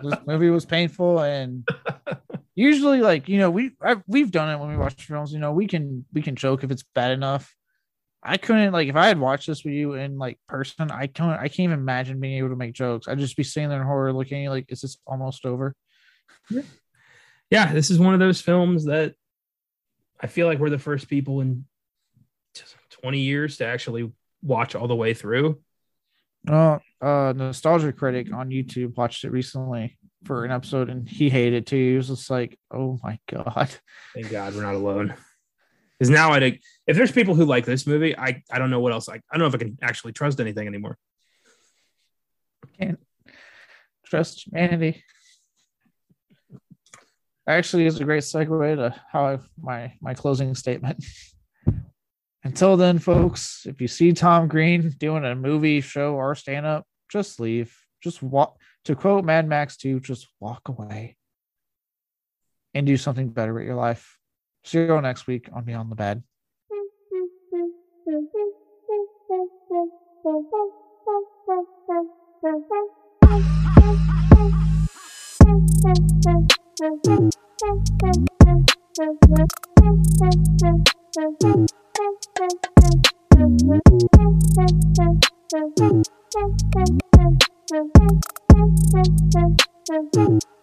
[SPEAKER 1] this movie was painful, and usually, like you know, we I, we've done it when we watch films. You know, we can we can joke if it's bad enough. I couldn't like if I had watched this with you in like person, I can't I can't even imagine being able to make jokes. I'd just be sitting there in horror looking at you like, is this almost over?
[SPEAKER 2] Yeah, this is one of those films that I feel like we're the first people in 20 years to actually watch all the way through.
[SPEAKER 1] Oh, uh, nostalgia critic on YouTube watched it recently for an episode, and he hated it too. He was just like, "Oh my god!"
[SPEAKER 2] Thank God we're not alone. Because now I, if there's people who like this movie, I I don't know what else. I, I don't know if I can actually trust anything anymore.
[SPEAKER 1] Can't trust humanity. Actually, is a great segue to how I, my my closing statement. *laughs* Until then, folks, if you see Tom Green doing a movie, show, or stand up, just leave. Just walk. To quote Mad Max 2, just walk away and do something better with your life. See you next week on Beyond the Bad. *laughs* Thank you.